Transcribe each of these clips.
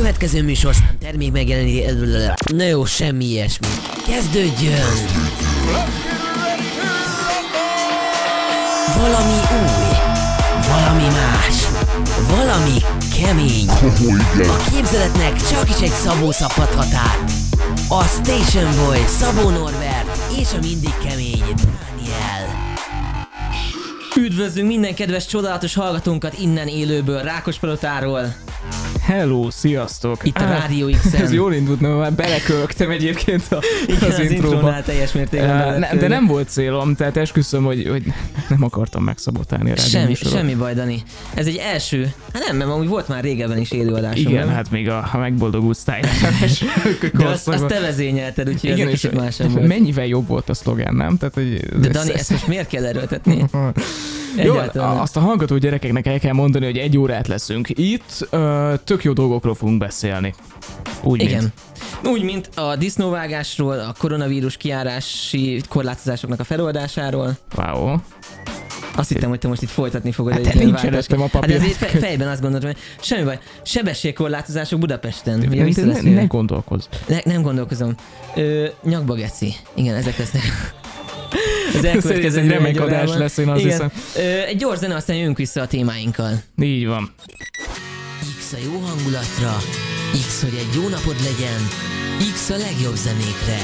következő műsorszám termék megjeleníti... Na jó, semmi ilyesmi. Kezdődjön! Valami új, valami más, valami kemény. A képzeletnek csak is egy Szabó szabhathat át. A Station Boy, Szabó Norbert és a mindig kemény Daniel. Üdvözlünk minden kedves, csodálatos hallgatónkat innen élőből, Rákospalotáról. Hello, sziasztok! Itt a Á, Rádió x Ez jól indult, mert már belekölögtem egyébként a, Igen, az, az intróba. teljes mértékben Uh, ne, de nem volt célom, tehát esküszöm, hogy, hogy nem akartam megszabotálni a rádió Semmi, műsorot. semmi baj, Dani. Ez egy első... Hát nem, mert amúgy volt már régebben is élőadásom. Igen, nem? hát még a, a megboldogult sztájlás De azt, azt te vezényelted, úgyhogy Igen, ez kicsit más mennyivel jobb volt a szlogán, nem? Tehát, hogy De Dani, ezt most miért kell erőltetni? Jó, azt a hallgató gyerekeknek el kell mondani, hogy egy órát leszünk itt, ö, tök jó dolgokról fogunk beszélni. Úgy, Igen. Mint. Úgy, mint a disznóvágásról, a koronavírus kiárási korlátozásoknak a feloldásáról. Wow. Azt hittem, hogy te most itt folytatni fogod. Hát előttem a Hát papír. ezért fe- fejben azt gondoltam, hogy semmi baj. Sebességkorlátozások Budapesten. Ugye Ne, ne, ne gondolkozz. Ne, nem gondolkozom. Ö, nyakba geci. Igen, ezek lesznek. Az elkövetkező Ez egy remek négy adás órában. lesz, én azt Igen. hiszem. Ö, egy gyors zene, aztán jönünk vissza a témáinkkal. Így van. X a jó hangulatra, X, hogy egy jó napod legyen, X a legjobb zenékre.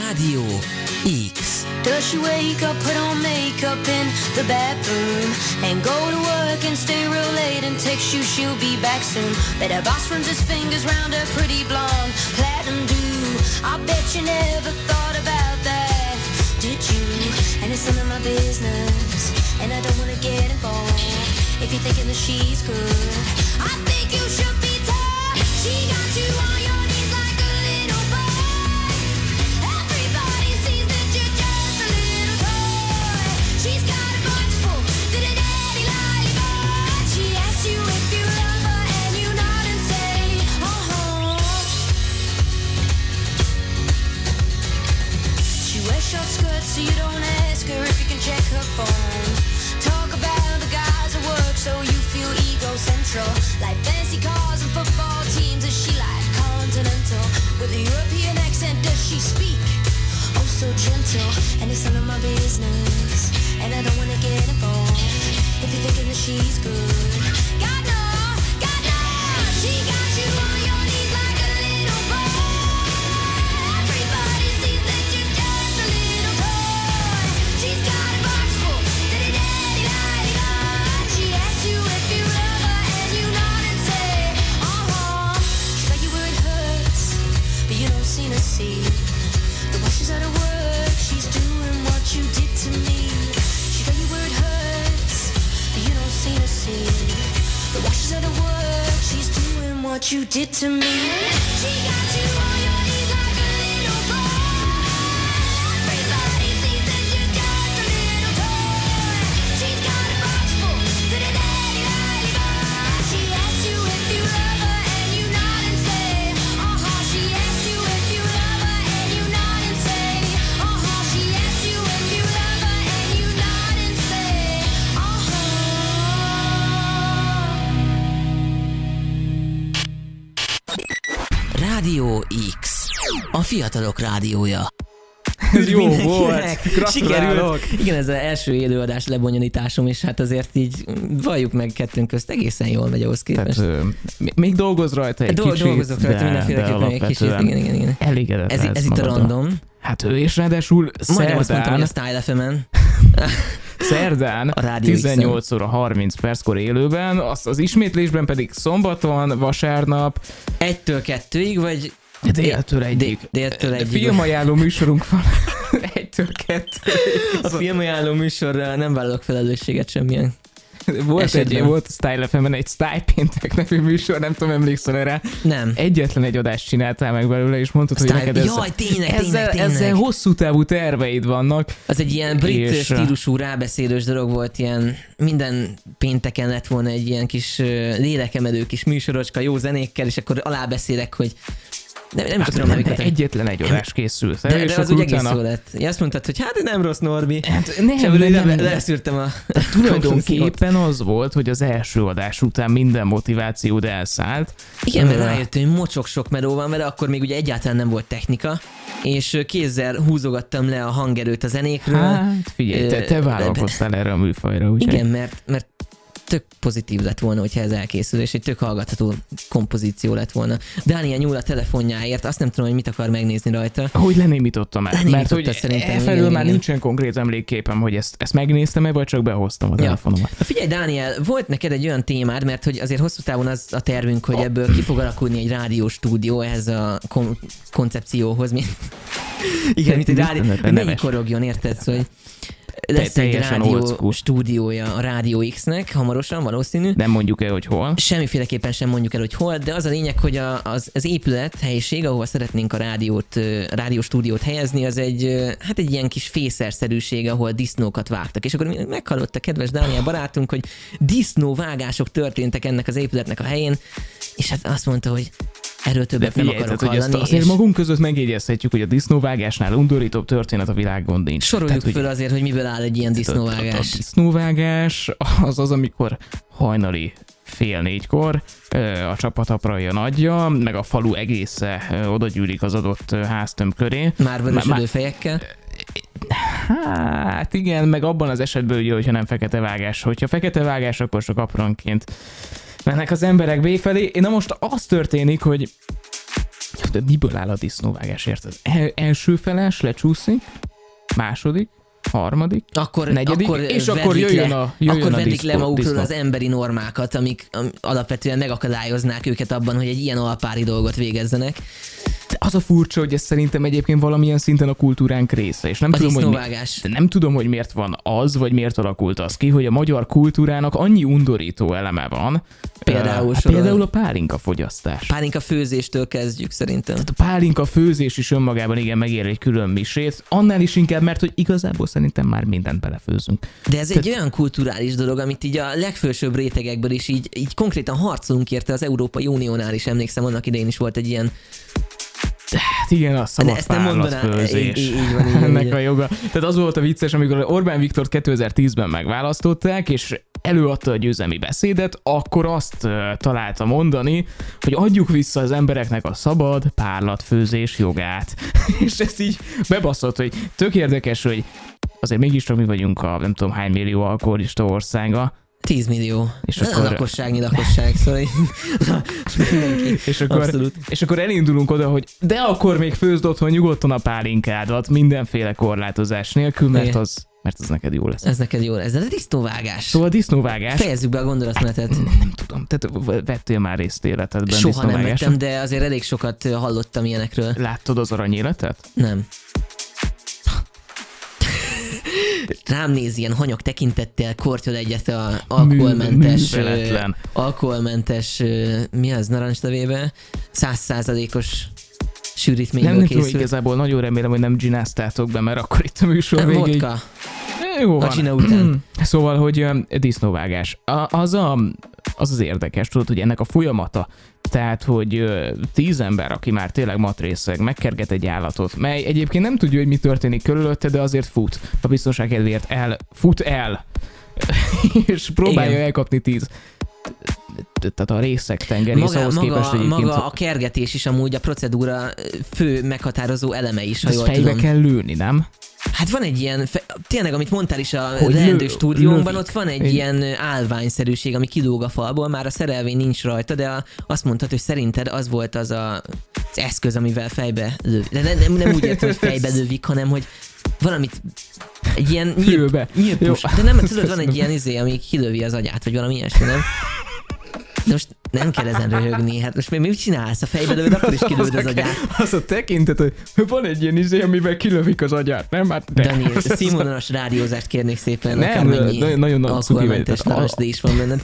Rádió X. Does she wake up, put on makeup in the bathroom And go to work and stay real late and text you she'll be back soon Bet her boss runs his fingers round her pretty blonde platinum do I bet you never business And I don't wanna get involved. If you're thinking that she's good I think you should be tough. She got she speak? Oh, so gentle, and it's none of my business. And I don't wanna get involved if you're thinking that she's good. God no, what you did to me. X. A fiatalok rádiója. Ez jó Mindenkinek. volt. Gratulálok. Sikerült. Igen, ez az első élőadás lebonyolításom, és hát azért így valljuk meg kettőnk közt egészen jól megy ahhoz képest. Tehát, még dolgoz rajta egy Dol- kicsit, dolgozok rajta de, mindenféleképpen de egy kicsit. Igen, igen, igen. Elégedett Ez, ez itt a random. Hát ő és ráadásul Majdnem azt mondtam, hogy szerdán, a Style FM-en. szerdán A Rádió 18 óra 30 perckor élőben, azt az ismétlésben pedig szombaton, vasárnap, Egytől kettőig, vagy déltől. Dél- déltől egyig. Filmajánló műsorunk van. Egytől kettő. A filmajánló műsorra nem vállalok felelősséget semmilyen. Volt egy, Esetben. volt a Style fm egy Style Péntek nevű műsor, nem tudom, emlékszel rá. Nem. Egyetlen egy adást csináltál meg belőle, és mondtad, hogy Style- neked ezzel, Jaj, tényleg, tényleg, ezzel, tényleg. ezzel hosszú távú terveid vannak. Az egy ilyen brit És, stílusú rábeszélős dolog volt, ilyen minden pénteken lett volna egy ilyen kis ö, lélekemelő kis műsorocska, jó zenékkel, és akkor alábeszélek, hogy Nem, nem is Hát tudom, nem, melyiket. egyetlen egy adás készült De, és de az úgy egész jó lett. Ja, azt mondtad, hogy hát nem rossz Norbi. Hát nem, És nem, nem, nem, nem, nem. leszűrtem a... Tulajdonképpen az volt, hogy az első adás után minden motivációd elszállt. Igen, mert rájöttem, hogy mocsok sok meló van vele, akkor még ugye egyáltalán nem volt technika, és kézzel húzogattam le a hangerőt a zenékről. Hát figyelj, te, te vállalkoztál erre a műfajra, úgyhogy... Igen, mert, mert tök pozitív lett volna, hogyha ez elkészül, és egy tök hallgatható kompozíció lett volna. Dániel nyúl a telefonjáért, azt nem tudom, hogy mit akar megnézni rajta. Hogy lenémítottam el, mert hogy szerintem, e igen, már igen. nincsen konkrét emlékképem, hogy ezt, ezt megnéztem-e, vagy csak behoztam a Ja. telefonomat. Figyelj, Dániel, volt neked egy olyan témád, mert hogy azért hosszú távon az a tervünk, hogy ebből ki fog alakulni egy rádióstúdió ehhez a kon- koncepcióhoz. Mi... Igen, mint egy rádió, Ne- ne- ne nyikorogjon, érted? Szóval hogy lesz egy teljesen old rádió stúdiója a Rádió X-nek, hamarosan valószínű. Nem mondjuk el, hogy hol. Semmiféleképpen sem mondjuk el, hogy hol, de az a lényeg, hogy a, az, az épület, helyiség, ahova szeretnénk a rádiót, ö, rádióstúdiót helyezni, az egy, hát egy ilyen kis fészerszerűség, ahol disznókat vágtak. És akkor meghallott a kedves Dániel barátunk, hogy disznóvágások történtek ennek az épületnek a helyén, és hát azt mondta, hogy erről De többet nem figyelj, akarok tehát, hallani. azért és magunk között megjegyezhetjük, hogy a disznóvágásnál undorítóbb történet a világon nincs. soroljuk Tehát, föl azért, hogy miből áll egy ilyen A, a, a disznóvágás. disznóvágás az az, amikor hajnali fél négykor a csapat aprai a nagyja, meg a falu egésze oda gyűlik az adott háztömb köré. Már vörösödő fejekkel. Hát igen, meg abban az esetben ugye, hogyha nem fekete vágás. Hogyha fekete vágás, akkor csak apronként mennek az emberek B felé. Na most az történik, hogy de miből áll a disznóvágás, érted? El, első feles lecsúszik, második, harmadik, Akkor, negyedik, akkor és akkor jöjjön le, a, jöjjön akkor a vedik disznó, le magukról disznó. az emberi normákat, amik am, alapvetően megakadályoznák őket abban, hogy egy ilyen alpári dolgot végezzenek. Az a furcsa, hogy ez szerintem egyébként valamilyen szinten a kultúránk része, és nem A tudom, hogy mi, disznóvágás. de nem tudom, hogy miért van az, vagy miért alakult az ki, hogy a magyar kultúrának annyi undorító eleme van. Például hát sorol. például a pálinka fogyasztás. Pálinka főzéstől kezdjük szerintem. Tehát a pálinka főzés is önmagában igen megér egy külön misét, annál is inkább, mert hogy igazából szerintem már mindent belefőzünk. De ez egy olyan kulturális dolog, amit így a legfelsőbb rétegekből is így, így konkrétan harcolunk érte az Európai Uniónál is, emlékszem, annak idején is volt egy ilyen, Hát igen, a szabad ezt nem mondaná, főzés. így, így, így van, így van, Ennek a joga. Tehát az volt a vicces, amikor Orbán Viktort 2010-ben megválasztották, és előadta a győzelmi beszédet, akkor azt találta mondani, hogy adjuk vissza az embereknek a szabad párlatfőzés jogát. és ez így bebaszott, hogy tök érdekes, hogy azért mégiscsak mi vagyunk a nem tudom hány millió alkoholista országa, 10 millió. És akkor- a lakosságnyi lakosság, szóval mindenki. És akkor, Abszolút. és akkor elindulunk oda, hogy de akkor még főzd otthon nyugodtan a pálinkádat, mindenféle korlátozás nélkül, mert Igen. az, mert az neked jó lesz. Ez neked jó lesz. Ez a disznóvágás. Szóval a disznóvágás, Fejezzük be a gondolatmenetet. nem tudom, tehát vettél már részt életedben Soha nem vettem, de azért elég sokat hallottam ilyenekről. Láttad az aranyéletet? Nem. Rám néz ilyen hanyag tekintettel, kortyol egyet a alkoholmentes, műveletlen. alkoholmentes, mi az narancstevébe? Százszázalékos Nem, sűrítményből nem tudom, készült. igazából nagyon remélem, hogy nem gináztátok be, mert akkor itt a műsor Nem, végéig... Vodka. Jó A van. csina után. Szóval, hogy ö, disznóvágás. A, az, a, az az érdekes, tudod, hogy ennek a folyamata, tehát, hogy tíz ember, aki már tényleg matrészeg, megkerget egy állatot, mely egyébként nem tudja, hogy mi történik körülötte, de azért fut. A biztonság kedvéért el, fut el, és próbálja Igen. elkapni tíz. Tehát a részek tengerész Maga, ahhoz képest maga, egyébként maga a kergetés is amúgy a procedúra fő meghatározó eleme is, ha ezt jól fejbe tudom. kell lőni, nem? Hát van egy ilyen, tényleg, amit mondtál is a lő- stúdiónkban, lövik. ott van egy Egy- ilyen állványszerűség, ami kilóg a falból, már a szerelvény nincs rajta, de a, azt mondtad, hogy szerinted az volt az a, az eszköz, amivel fejbe löv. De nem, nem, nem úgy értem, hogy fejbe lövik, hanem hogy valamit, egy ilyen nyílpus. De nem, tudod, van egy ilyen izé, ami kilövi az agyát, vagy valami ilyesmi, nem? Most nem kell ezen röhögni, hát most mi- mit csinálsz? A fejbe lövöd, akkor is kilövöd az agyát. az a tekintet, hogy van egy ilyen izé, amivel kilövik az agyát, nem? Hát de. Dani, színvonalas rádiózást kérnék szépen, Nem, akármennyi nagyon- nagyon alkoholmentes is van benned.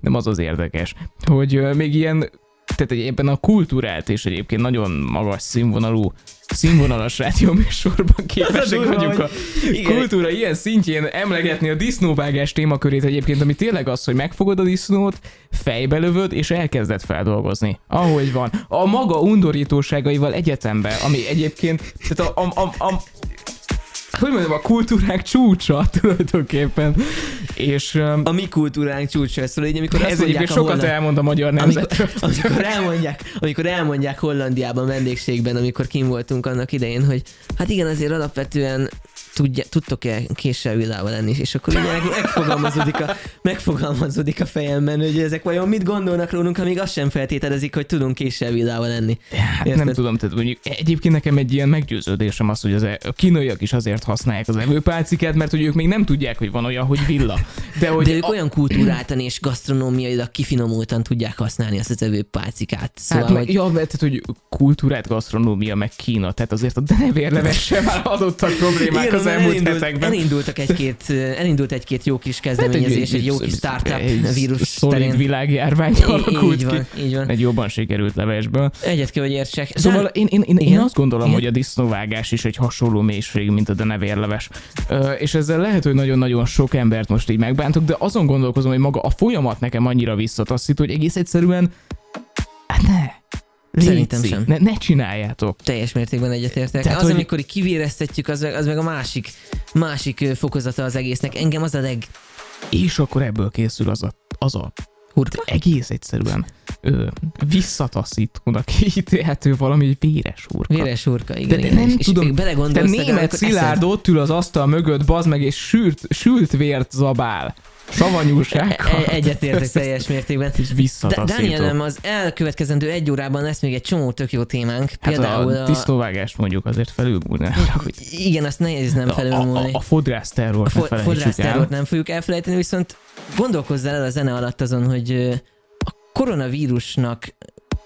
Nem az az érdekes, hogy még ilyen tehát ebben a kultúrát és egyébként nagyon magas színvonalú színvonalas rádióműsorban képesek durva, vagyunk a igen. kultúra ilyen szintjén emlegetni a disznóvágás témakörét egyébként, ami tényleg az, hogy megfogod a disznót, fejbe lövöd, és elkezded feldolgozni. Ahogy van. A maga undorítóságaival egyetembe, ami egyébként, tehát a, a, a, a hogy mondjam, a kultúrák csúcsa tulajdonképpen. És um, A mi kultúránk csúcsra szól, így amikor azt ez egyébként sokat holland- elmond a magyar amikor, nemzetről. amikor, elmondják, amikor elmondják Hollandiában vendégségben, amikor kim voltunk annak idején, hogy hát igen, azért alapvetően tudja, tudtok-e késsel villával lenni, és akkor ugye meg- megfogalmazódik a, megfogalmazódik a fejemben, hogy ezek vajon mit gondolnak rólunk, amíg azt sem feltételezik, hogy tudunk késsel villával lenni. Hát nem tudom, tehát mondjuk egyébként nekem egy ilyen meggyőződésem az, hogy az e- a kínaiak is azért használják az evőpálcikát, mert hogy ők még nem tudják, hogy van olyan, hogy villa. De hogy De ők a, olyan kultúráltan és gasztronómiailag kifinomultan tudják használni azt az evőpálcikát. Szóval, Hát, hogy ja, mert tehát, hogy kultúrát, gasztronómia, meg Kína, tehát azért a denevérlevessel már adottak problémák Igen, az elmúlt elindult, hetekben. elindultak egy-két, elindult egy-két jó kis kezdeményezés, egy, jó kis startup vírus szolid terén. világjárvány alakult így ki. van, így van. Egy jobban sikerült levesből. Egyet kell, hogy értsek. Szóval én, én, én, én Igen. azt gondolom, hogy a disznóvágás is egy hasonló mélység, mint a denevérleves. Ö, és ezzel lehet, hogy nagyon-nagyon sok embert most így megbántok, de azon gondolkozom, hogy maga a folyamat nekem annyira visszataszít, hogy egész egyszerűen hát ne. Szerintem Léci, sem. Ne, ne csináljátok. teljes mértékben egyetértek. Tehát, az, hogy- amikor kivéreztetjük, az, meg- az meg a másik, másik fokozata az egésznek. Engem az a leg... És akkor ebből készül az a, az a Hurka? egész egyszerűen ö, visszataszítónak ítélhető valami véres hurka. Véres hurka, igen. De, de igen. nem és, és tudom, még te német Szilárd ott ül az asztal mögött, bazd meg, és sült, sült vért zabál. Savanyúsákkal. E- Egyetértek teljes mértékben. És visszataszító. Danielem, az elkövetkezendő egy órában lesz még egy csomó tök jó témánk. Hát Például a disznóvágást mondjuk azért felülmúlni. hogy Igen, azt nehéz nem a, a, felülmúlni. a, a fodrász terrort A fo- felejtsük el. fodrászterrort nem fogjuk elfelejteni, viszont gondolkozzál el a zene alatt azon, hogy a koronavírusnak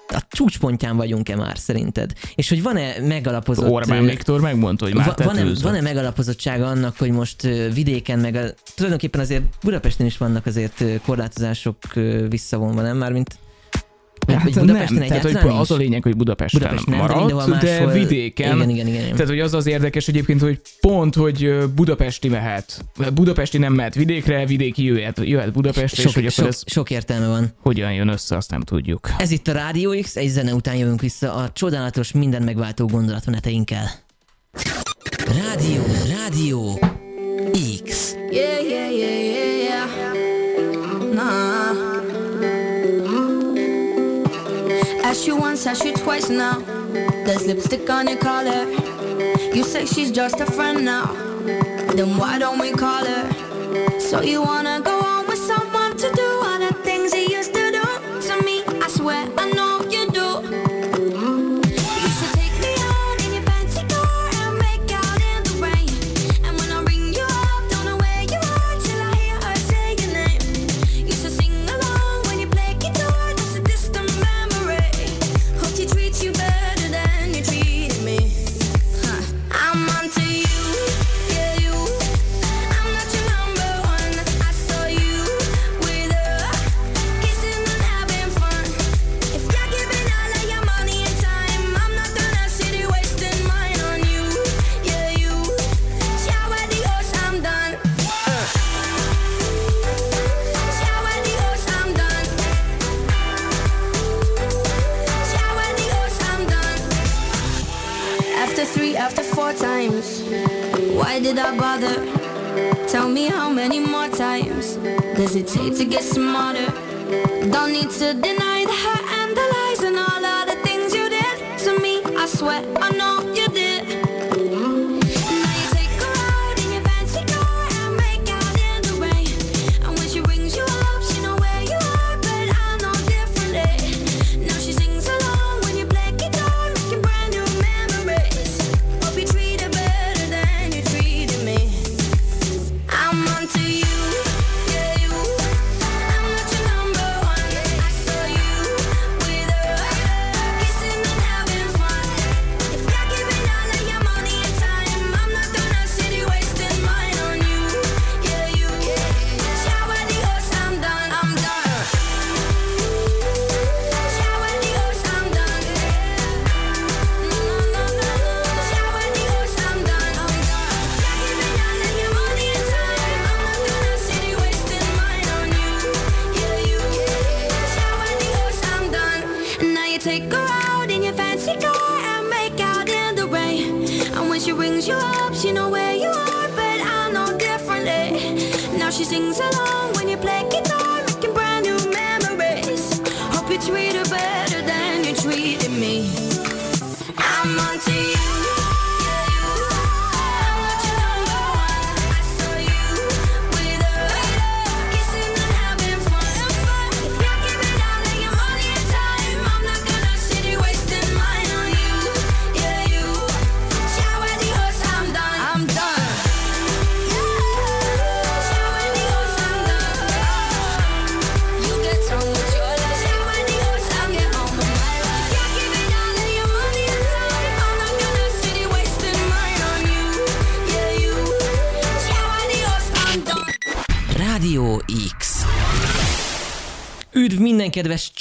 a csúcspontján vagyunk-e már szerinted? És hogy van-e megalapozott... Orbán Viktor megmondta, hogy már Va- van-e, van-e megalapozottsága annak, hogy most vidéken, meg a, tulajdonképpen azért Budapesten is vannak azért korlátozások visszavonva, nem? Mármint Hát vagy Budapesten nem, tehát hogy az a lényeg, hogy Budapesten, Budapesten nem, de maradt, mindenhol de, máshol- vidéken Igen, igen, igen. igen. Tehát, hogy az az érdekes egyébként, hogy pont, hogy budapesti mehet. Budapesti nem mehet vidékre, vidéki jöhet, jöhet Budapestre, sok, és hogy sok, ez sok értelme van. hogyan jön össze, azt nem tudjuk. Ez itt a Rádió X, egy zene után jövünk vissza a csodálatos, minden megváltó gondolatmeneteinkkel. Rádió, Rádió Ask you once, ask you twice now. There's lipstick on your collar. You say she's just a friend now. Then why don't we call her? So you wanna go on with someone to do take to get smarter? Don't need to deny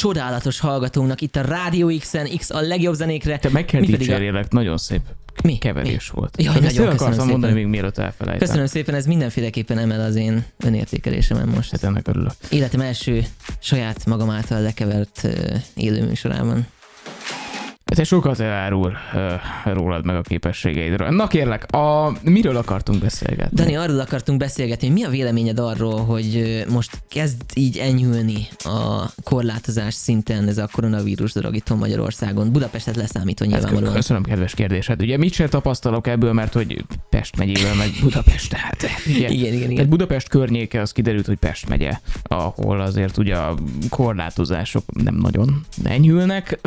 csodálatos hallgatónak itt a Rádió X-en, X a legjobb zenékre. Te meg kell mi pedig a- dicsérjelek, nagyon szép Mi? keverés volt. Jaj, Csak ezt nagyon el akartam mondani még mielőtt elfelejtem. Köszönöm szépen, ez mindenféleképpen emel az én önértékelésemen most. Hát ennek örülök. Életem első saját magam által lekevert uh, élőműsorában. Te sokat elárul uh, rólad meg a képességeidről. Na kérlek, a, miről akartunk beszélgetni? Dani, arról akartunk beszélgetni, hogy mi a véleményed arról, hogy most kezd így enyhülni a korlátozás szinten ez a koronavírus dolog itt Magyarországon. Budapestet leszámítva Hát nyilvánvalóan. köszönöm, kedves kérdés. Hát ugye mit sem tapasztalok ebből, mert hogy Pest megyével meg Budapest, tehát ugye, Igen, igen, Tehát igen. Budapest környéke, az kiderült, hogy Pest megye, ahol azért ugye a korlátozások nem nagyon enyhülnek.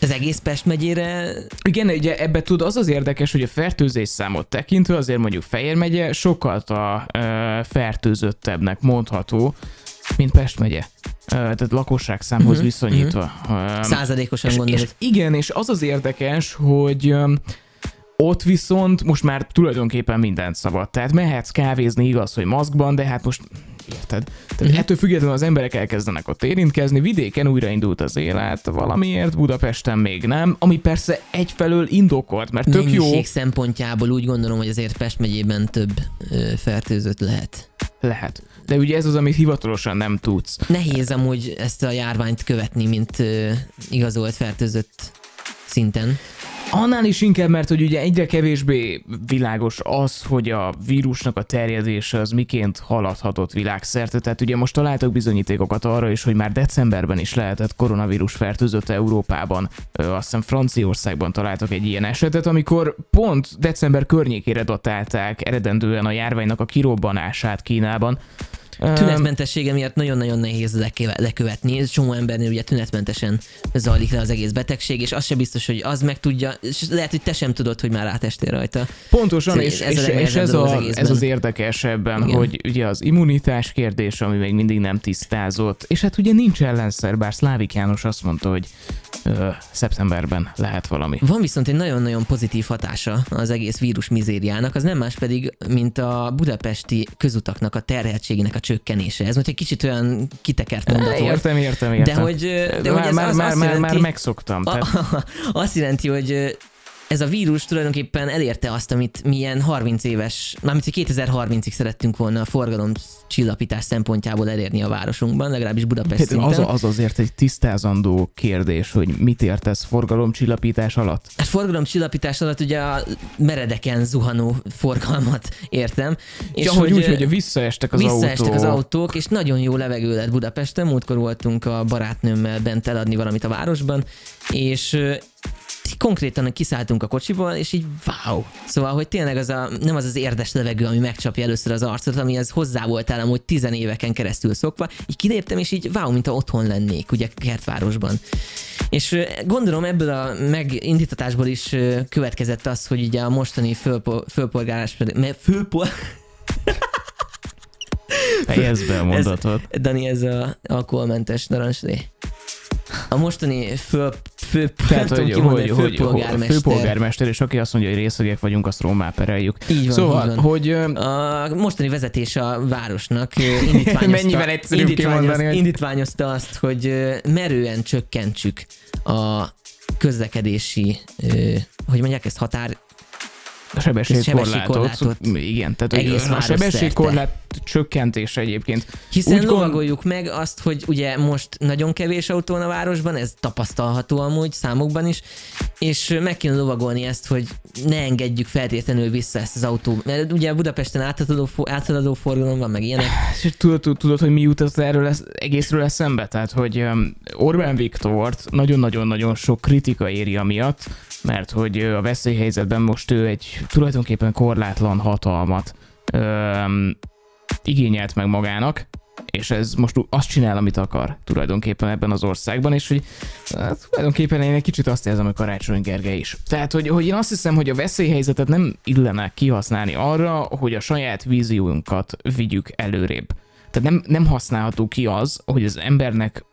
Az egész Pest megyére Igen, ugye ebbe tud az az érdekes, hogy a fertőzés számot tekintve azért mondjuk Fejér megye sokkal a ö, fertőzöttebbnek mondható, mint Pest megye. Ö, tehát lakosság számhoz Mhm, viszonyítva. Ö, százalékosan és, gondolod. és igen, és az az érdekes, hogy ott viszont most már tulajdonképpen mindent szabad. Tehát mehetsz kávézni, igaz, hogy maszkban, de hát most érted? Tehát Mhm. ettől függetlenül az emberek elkezdenek ott érintkezni, vidéken újraindult az élet, valamiért Budapesten még nem, ami persze egyfelől indokolt, mert tök jó szempontjából úgy gondolom, hogy azért Pest megyében több ö, fertőzött lehet. lehet. De ugye ez az, amit hivatalosan nem tudsz. Nehéz amúgy ezt a járványt követni, mint ö, igazolt fertőzött szinten. Annál is inkább, mert hogy ugye egyre kevésbé világos az, hogy a vírusnak a terjedése az miként haladhatott világszerte. Tehát ugye most találtak bizonyítékokat arra is, hogy már decemberben is lehetett koronavírus fertőzött Európában. Ö, Azt hiszem Franciaországban találtak egy ilyen esetet, amikor pont december környékére datálták eredendően a járványnak a kirobbanását Kínában. Tünetmentessége miatt nagyon-nagyon nehéz lekövetni. Ez Csomó embernél ugye tünetmentesen zajlik le az egész betegség, és az se biztos, hogy az meg tudja, és lehet, hogy te sem tudod, hogy már átestél rajta. Pontosan, Ez- és, ez a és, és ez, az a, egészben. ez az érdekes ebben, Igen. hogy ugye az immunitás kérdés, ami még mindig nem tisztázott, és hát ugye nincs ellenszer, bár Szlávik János azt mondta, hogy ö, szeptemberben lehet valami. Van viszont egy nagyon-nagyon pozitív hatása az egész vírus mizériának, az nem más pedig, mint a budapesti közutaknak a terheltségének a csökkenése. Ez most egy kicsit olyan kitekert mondat volt. Értem, értem, értem. De hogy, de hogy már, ez már, az, már, azt jelenti, már megszoktam. Tehát, azt jelenti, hogy ez a vírus tulajdonképpen elérte azt, amit milyen 30 éves, mármint hogy 2030-ig szerettünk volna a forgalom csillapítás szempontjából elérni a városunkban, legalábbis Budapest Hát szinten. az, az azért egy tisztázandó kérdés, hogy mit értesz forgalomcsillapítás alatt? Hát forgalom csillapítás alatt ugye a meredeken zuhanó forgalmat értem. És ahogy úgy, ö, hogy visszaestek az visszaestek autó. az autók, és nagyon jó levegő lett Budapesten. Múltkor voltunk a barátnőmmel bent eladni valamit a városban, és konkrétan kiszálltunk a kocsiból, és így wow. Szóval, hogy tényleg az a, nem az az érdes levegő, ami megcsapja először az arcot, amihez hozzá voltál amúgy tizenéveken keresztül szokva, így kiléptem, és így wow, mint a otthon lennék, ugye kertvárosban. És gondolom ebből a megindítatásból is következett az, hogy ugye a mostani fölpo, fölpolgárás, me- fölpol, Fejezd be a mondatot. Dani, ez a alkoholmentes narancslé. A mostani föl, fő, Tehát, nem tudom hogy, kimondani, hogy, hogy, főpolgármester. főpolgármester, és aki azt mondja, hogy részegek vagyunk, azt rommá pereljük. Így van, szóval, így van. hogy A mostani vezetés a városnak indítványozta, Mennyivel egyszerűbb indítványoz, kimondani, hogy- indítványozta azt, hogy merően csökkentsük a közlekedési, hogy mondják ezt, határ, a sebességkorlátot. Igen, tehát Egész a sebességkorlát csökkentése egyébként. Hiszen Úgy gond- lovagoljuk meg azt, hogy ugye most nagyon kevés autó van a városban, ez tapasztalható amúgy számokban is, és meg kéne lovagolni ezt, hogy ne engedjük feltétlenül vissza ezt az autó. Mert ugye Budapesten áthaladó, áthaladó forgalom van, meg ilyenek. És tudod, tudod, hogy mi jutott erről lesz, egészről eszembe? Tehát, hogy Orbán Viktort nagyon-nagyon-nagyon sok kritika éri amiatt, mert hogy a veszélyhelyzetben most ő egy tulajdonképpen korlátlan hatalmat um, igényelt meg magának, és ez most azt csinál, amit akar tulajdonképpen ebben az országban, és hogy hát, tulajdonképpen én egy kicsit azt érzem, hogy Karácsony Gergely is. Tehát, hogy, hogy én azt hiszem, hogy a veszélyhelyzetet nem illene kihasználni arra, hogy a saját víziónkat vigyük előrébb. Tehát nem, nem használható ki az, hogy az embernek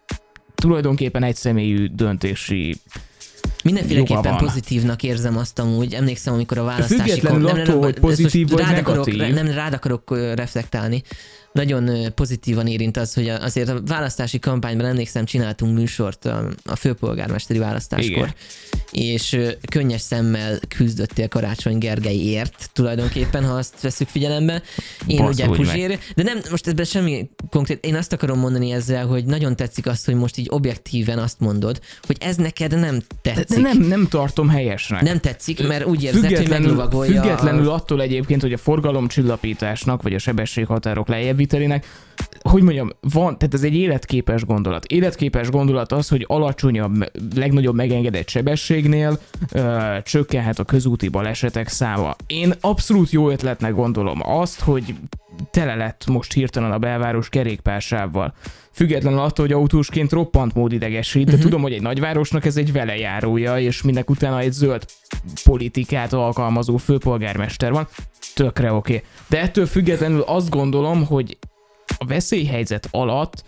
tulajdonképpen egy személyű döntési Mindenféleképpen pozitívnak érzem azt amúgy. Emlékszem, amikor a választási... Függetlenül kom- attól, hogy ezt most pozitív vagy rád akarok, negatív. Nem, rád akarok reflektálni. Nagyon pozitívan érint az, hogy azért a választási kampányban emlékszem, csináltunk műsort a, a főpolgármesteri választáskor, Igen. és könnyes szemmel küzdöttél Karácsony Gergelyért tulajdonképpen, ha azt veszük figyelembe. Én Basz, ugye hogy. Puzsér, de nem, most ebben semmi konkrét, én azt akarom mondani ezzel, hogy nagyon tetszik azt, hogy most így objektíven azt mondod, hogy ez neked nem de, tetszik. de nem, nem tartom helyesnek. Nem tetszik, mert úgy érzed, hogy Függetlenül, meglovagolja függetlenül attól egyébként, hogy a forgalomcsillapításnak, vagy a sebességhatárok lejjebbvitelének, hogy mondjam, van, tehát ez egy életképes gondolat. Életképes gondolat az, hogy alacsonyabb, legnagyobb megengedett sebességnél ö, csökkenhet a közúti balesetek száma. Én abszolút jó ötletnek gondolom azt, hogy tele lett most hirtelen a belváros kerékpársával. Függetlenül attól, hogy autósként roppant mód idegesít, de uh-huh. tudom, hogy egy nagyvárosnak ez egy velejárója, és mindenek utána egy zöld politikát alkalmazó főpolgármester van. Tökre oké. Okay. De ettől függetlenül azt gondolom, hogy a veszélyhelyzet alatt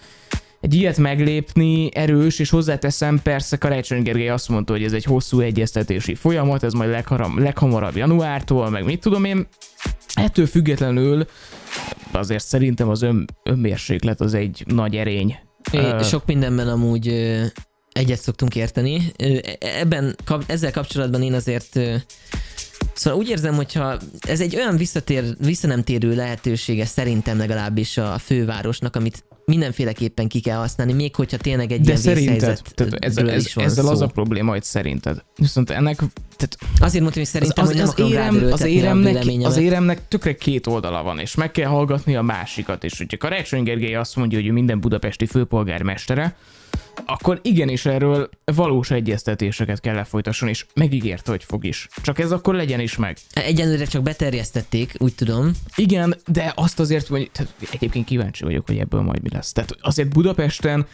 egy ilyet meglépni erős, és hozzáteszem, persze Karácsony Gergely azt mondta, hogy ez egy hosszú egyeztetési folyamat, ez majd legharam, leghamarabb januártól, meg mit tudom én. Ettől függetlenül azért szerintem az ön, önmérséklet az egy nagy erény. É, Sok mindenben amúgy ö, egyet szoktunk érteni. Ö, Ebben, kap- ezzel kapcsolatban én azért Szóval úgy érzem, hogyha ez egy olyan visszatér, visszanemtérő lehetősége szerintem legalábbis a fővárosnak, amit mindenféleképpen ki kell használni, még hogyha tényleg egy De ilyen szerinted, tehát ez, ez, is van ezzel szó. az a probléma, hogy szerinted. Viszont ennek, tehát Azért mondtam, hogy szerintem, az, hogy nem az, érem, az, éremnek, az éremnek tökre két oldala van, és meg kell hallgatni a másikat. És hogyha Karácsony Gergely azt mondja, hogy ő minden budapesti főpolgármestere, akkor igenis erről valós egyeztetéseket kell lefolytasson, és megígérte, hogy fog is. Csak ez akkor legyen is meg. Egyelőre csak beterjesztették, úgy tudom. Igen, de azt azért, hogy tehát egyébként kíváncsi vagyok, hogy ebből majd mi lesz. Tehát azért Budapesten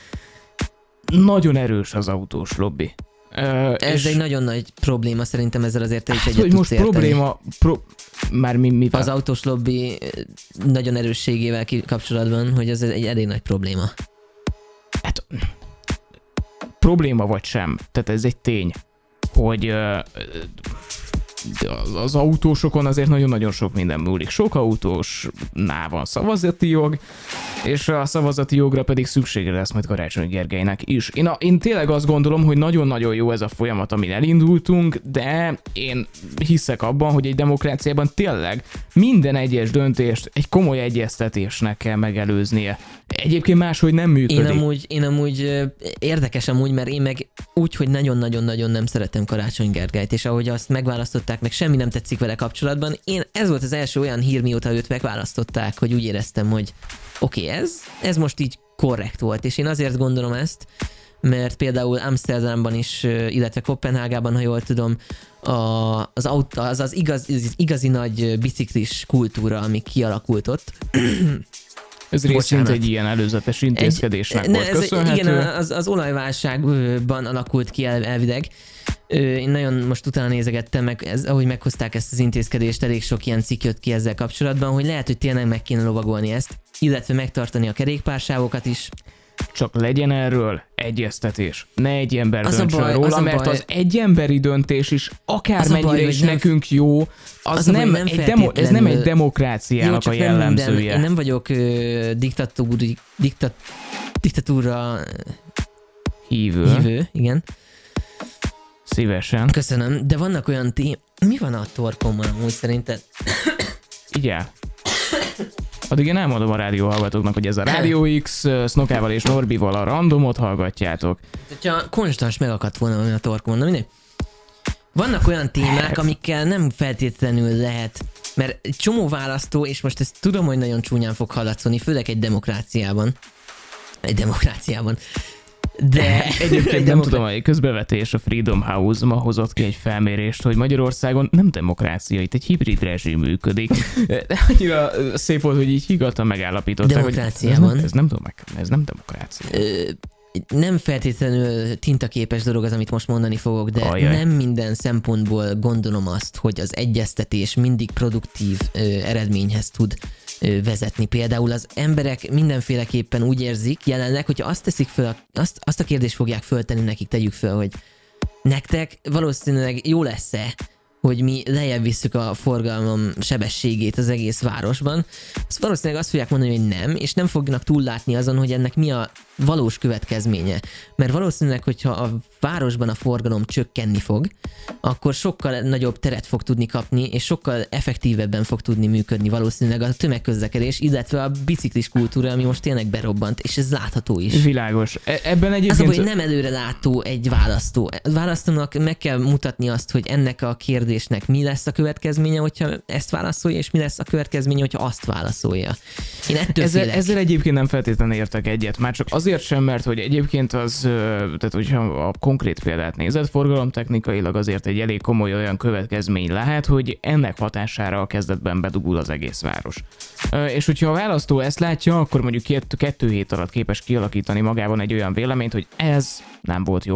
nagyon erős az autós lobby. Ö, Ez egy nagyon nagy probléma szerintem ezzel azért hát, egyet hogy most érteni. probléma, pro, már mi, mi Az autós lobby nagyon erősségével kapcsolatban, hogy ez egy elég nagy probléma. hát, probléma vagy sem, tehát ez egy tény, hogy az- az autósokon azért nagyon-nagyon sok minden múlik. Sok autósnál van szavazati jog, és a szavazati jogra pedig szüksége lesz majd Karácsony Gergelynek is. Én, a, én tényleg azt gondolom, hogy nagyon-nagyon jó ez a folyamat, amin elindultunk, de én hiszek abban, hogy egy demokráciában tényleg minden egyes döntést egy komoly egyeztetésnek kell megelőznie. Egyébként máshogy nem működik. Én amúgy, én amúgy érdekes amúgy, mert én meg úgy, hogy nagyon-nagyon-nagyon nem szeretem Karácsony Gergelyt, és ahogy azt megválasztották, meg semmi nem tetszik vele kapcsolatban, én ez volt az első olyan hír, mióta őt megválasztották, hogy úgy éreztem, hogy oké, okay, ez, ez most így korrekt volt, és én azért gondolom ezt, mert például Amsterdamban is, illetve Kopenhágában, ha jól tudom, a, az, autó, az, az igaz, az igazi nagy biciklis kultúra, ami kialakult ott, Ez részint Bocsánat. egy ilyen előzetes intézkedésnek ne, volt ez, köszönhető. Igen, az, az olajválságban alakult ki el, elvileg. Én nagyon most utána nézegettem, meg ez, ahogy meghozták ezt az intézkedést, elég sok ilyen cikk jött ki ezzel kapcsolatban, hogy lehet, hogy tényleg meg kéne lovagolni ezt, illetve megtartani a kerékpársávokat is. Csak legyen erről egyeztetés. Ne egy ember Az a döntsön baj- róla, az a mert baj- az egy emberi döntés is, akármennyire baj, is nem- nekünk jó, az, az a baj, nem, nem egy demo, ez nem egy demokráciának a csak nem jellemzője. minden, én nem vagyok ö, diktatúri, diktat, diktatúra Hívő, hívő, igen. szívesen. Köszönöm, de vannak olyan té- Mi van a torkommal amúgy szerinted? Igen. Addig én elmondom a rádió hallgatóknak, hogy ez a Rádió X, Snokával és Norbival a randomot hallgatjátok. Hogyha konstans megakadt volna a torkomon, na mindegy. Vannak olyan témák, amikkel nem feltétlenül lehet, mert egy csomó választó, és most ezt tudom, hogy nagyon csúnyán fog hallatszani, főleg egy demokráciában. Egy demokráciában. De Egyébként nem tudom, hogy közbevetés a Freedom House ma hozott ki egy felmérést, hogy Magyarországon nem demokrácia, itt egy hibrid rezsim működik. De annyira szép volt, hogy így higgadtan megállapították, hogy ez Demokráciában. nem, ez nem, demok- ez nem demokrácia. ö, nem feltétlenül tintaképes dolog az, amit most mondani fogok, de Ajaj. nem minden szempontból gondolom azt, hogy az egyeztetés mindig produktív ö, eredményhez tud vezetni. Például az emberek mindenféleképpen úgy érzik jelenleg, hogyha azt teszik föl, azt, azt a kérdést fogják föltenni nekik, tegyük föl, hogy nektek valószínűleg jó lesz-e, hogy mi lejjebb visszük a forgalmam sebességét az egész városban, azt valószínűleg azt fogják mondani, hogy nem, és nem fognak túllátni azon, hogy ennek mi a valós következménye. Mert valószínűleg, hogyha a városban a forgalom csökkenni fog, akkor sokkal nagyobb teret fog tudni kapni, és sokkal effektívebben fog tudni működni valószínűleg a tömegközlekedés, illetve a biciklis kultúra, ami most tényleg berobbant, és ez látható is. Világos. E- Ebben Az egyébként... baj, hogy nem előre látó egy választó. A választónak meg kell mutatni azt, hogy ennek a kérdésnek mi lesz a következménye, hogyha ezt válaszolja, és mi lesz a következménye, hogyha azt válaszolja. Én ettől Ezzel, félek. ezzel egyébként nem feltétlenül értek egyet, már csak azért sem, mert hogy egyébként az, tehát hogyha a konkrét példát nézed, forgalomtechnikailag azért egy elég komoly olyan következmény lehet, hogy ennek hatására a kezdetben bedugul az egész város. És hogyha a választó ezt látja, akkor mondjuk két, kettő hét alatt képes kialakítani magában egy olyan véleményt, hogy ez nem volt jó.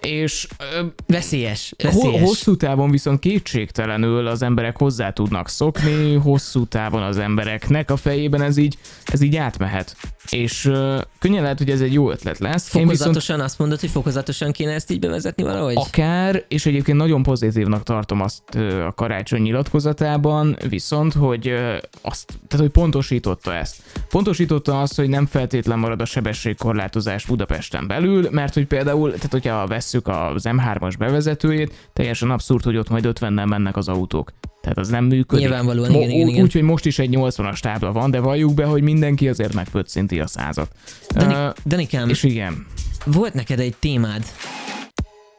És ö, Veszélyes. Veszélyes. hosszú távon viszont kétségtelenül az emberek hozzá tudnak szokni, hosszú távon az embereknek a fejében ez így, ez így átmehet. És uh, könnyen lehet, hogy ez egy jó ötlet lesz. Én viszont Fokozatosan azt mondod, hogy fokozatosan kéne ezt így bevezetni valahogy? akár, és egyébként nagyon pozitívnak tartom azt ö, a karácsony nyilatkozatában, viszont, hogy ö, azt, tehát hogy pontosította ezt. Pontosította azt, hogy nem feltétlen marad a sebességkorlátozás Budapesten belül, mert hogy például, tehát hogyha vesszük az M3-as bevezetőjét, teljesen abszurd, hogy ott majd 50-nel mennek az autók. Tehát az nem működik. Nyilvánvalóan, igen, igen, igen. Úgyhogy most is egy 80-as tábla van, de valljuk be, hogy mindenki azért megpöccinti a százat. Dani, Danikám, és igen, volt neked egy témád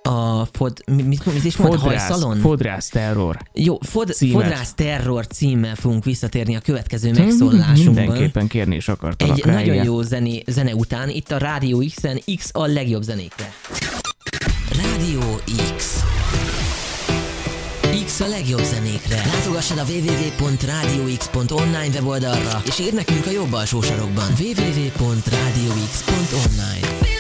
a fod, mi- mit, mit is mondta? fodrász, Hajszalon? fodrász terror. Jó, fod, Címet. Fodrász Terror címmel fogunk visszatérni a következő megszólalásunkban. Mindenképpen kérni is akartalak Egy rá, nagyon igen. jó zené, zene után, itt a Rádió X-en X a legjobb zenékre. Rádió X. X a legjobb zenékre. Látogassad a www.radiox.online weboldalra, és írd nekünk a jobb alsó sarokban. www.radiox.online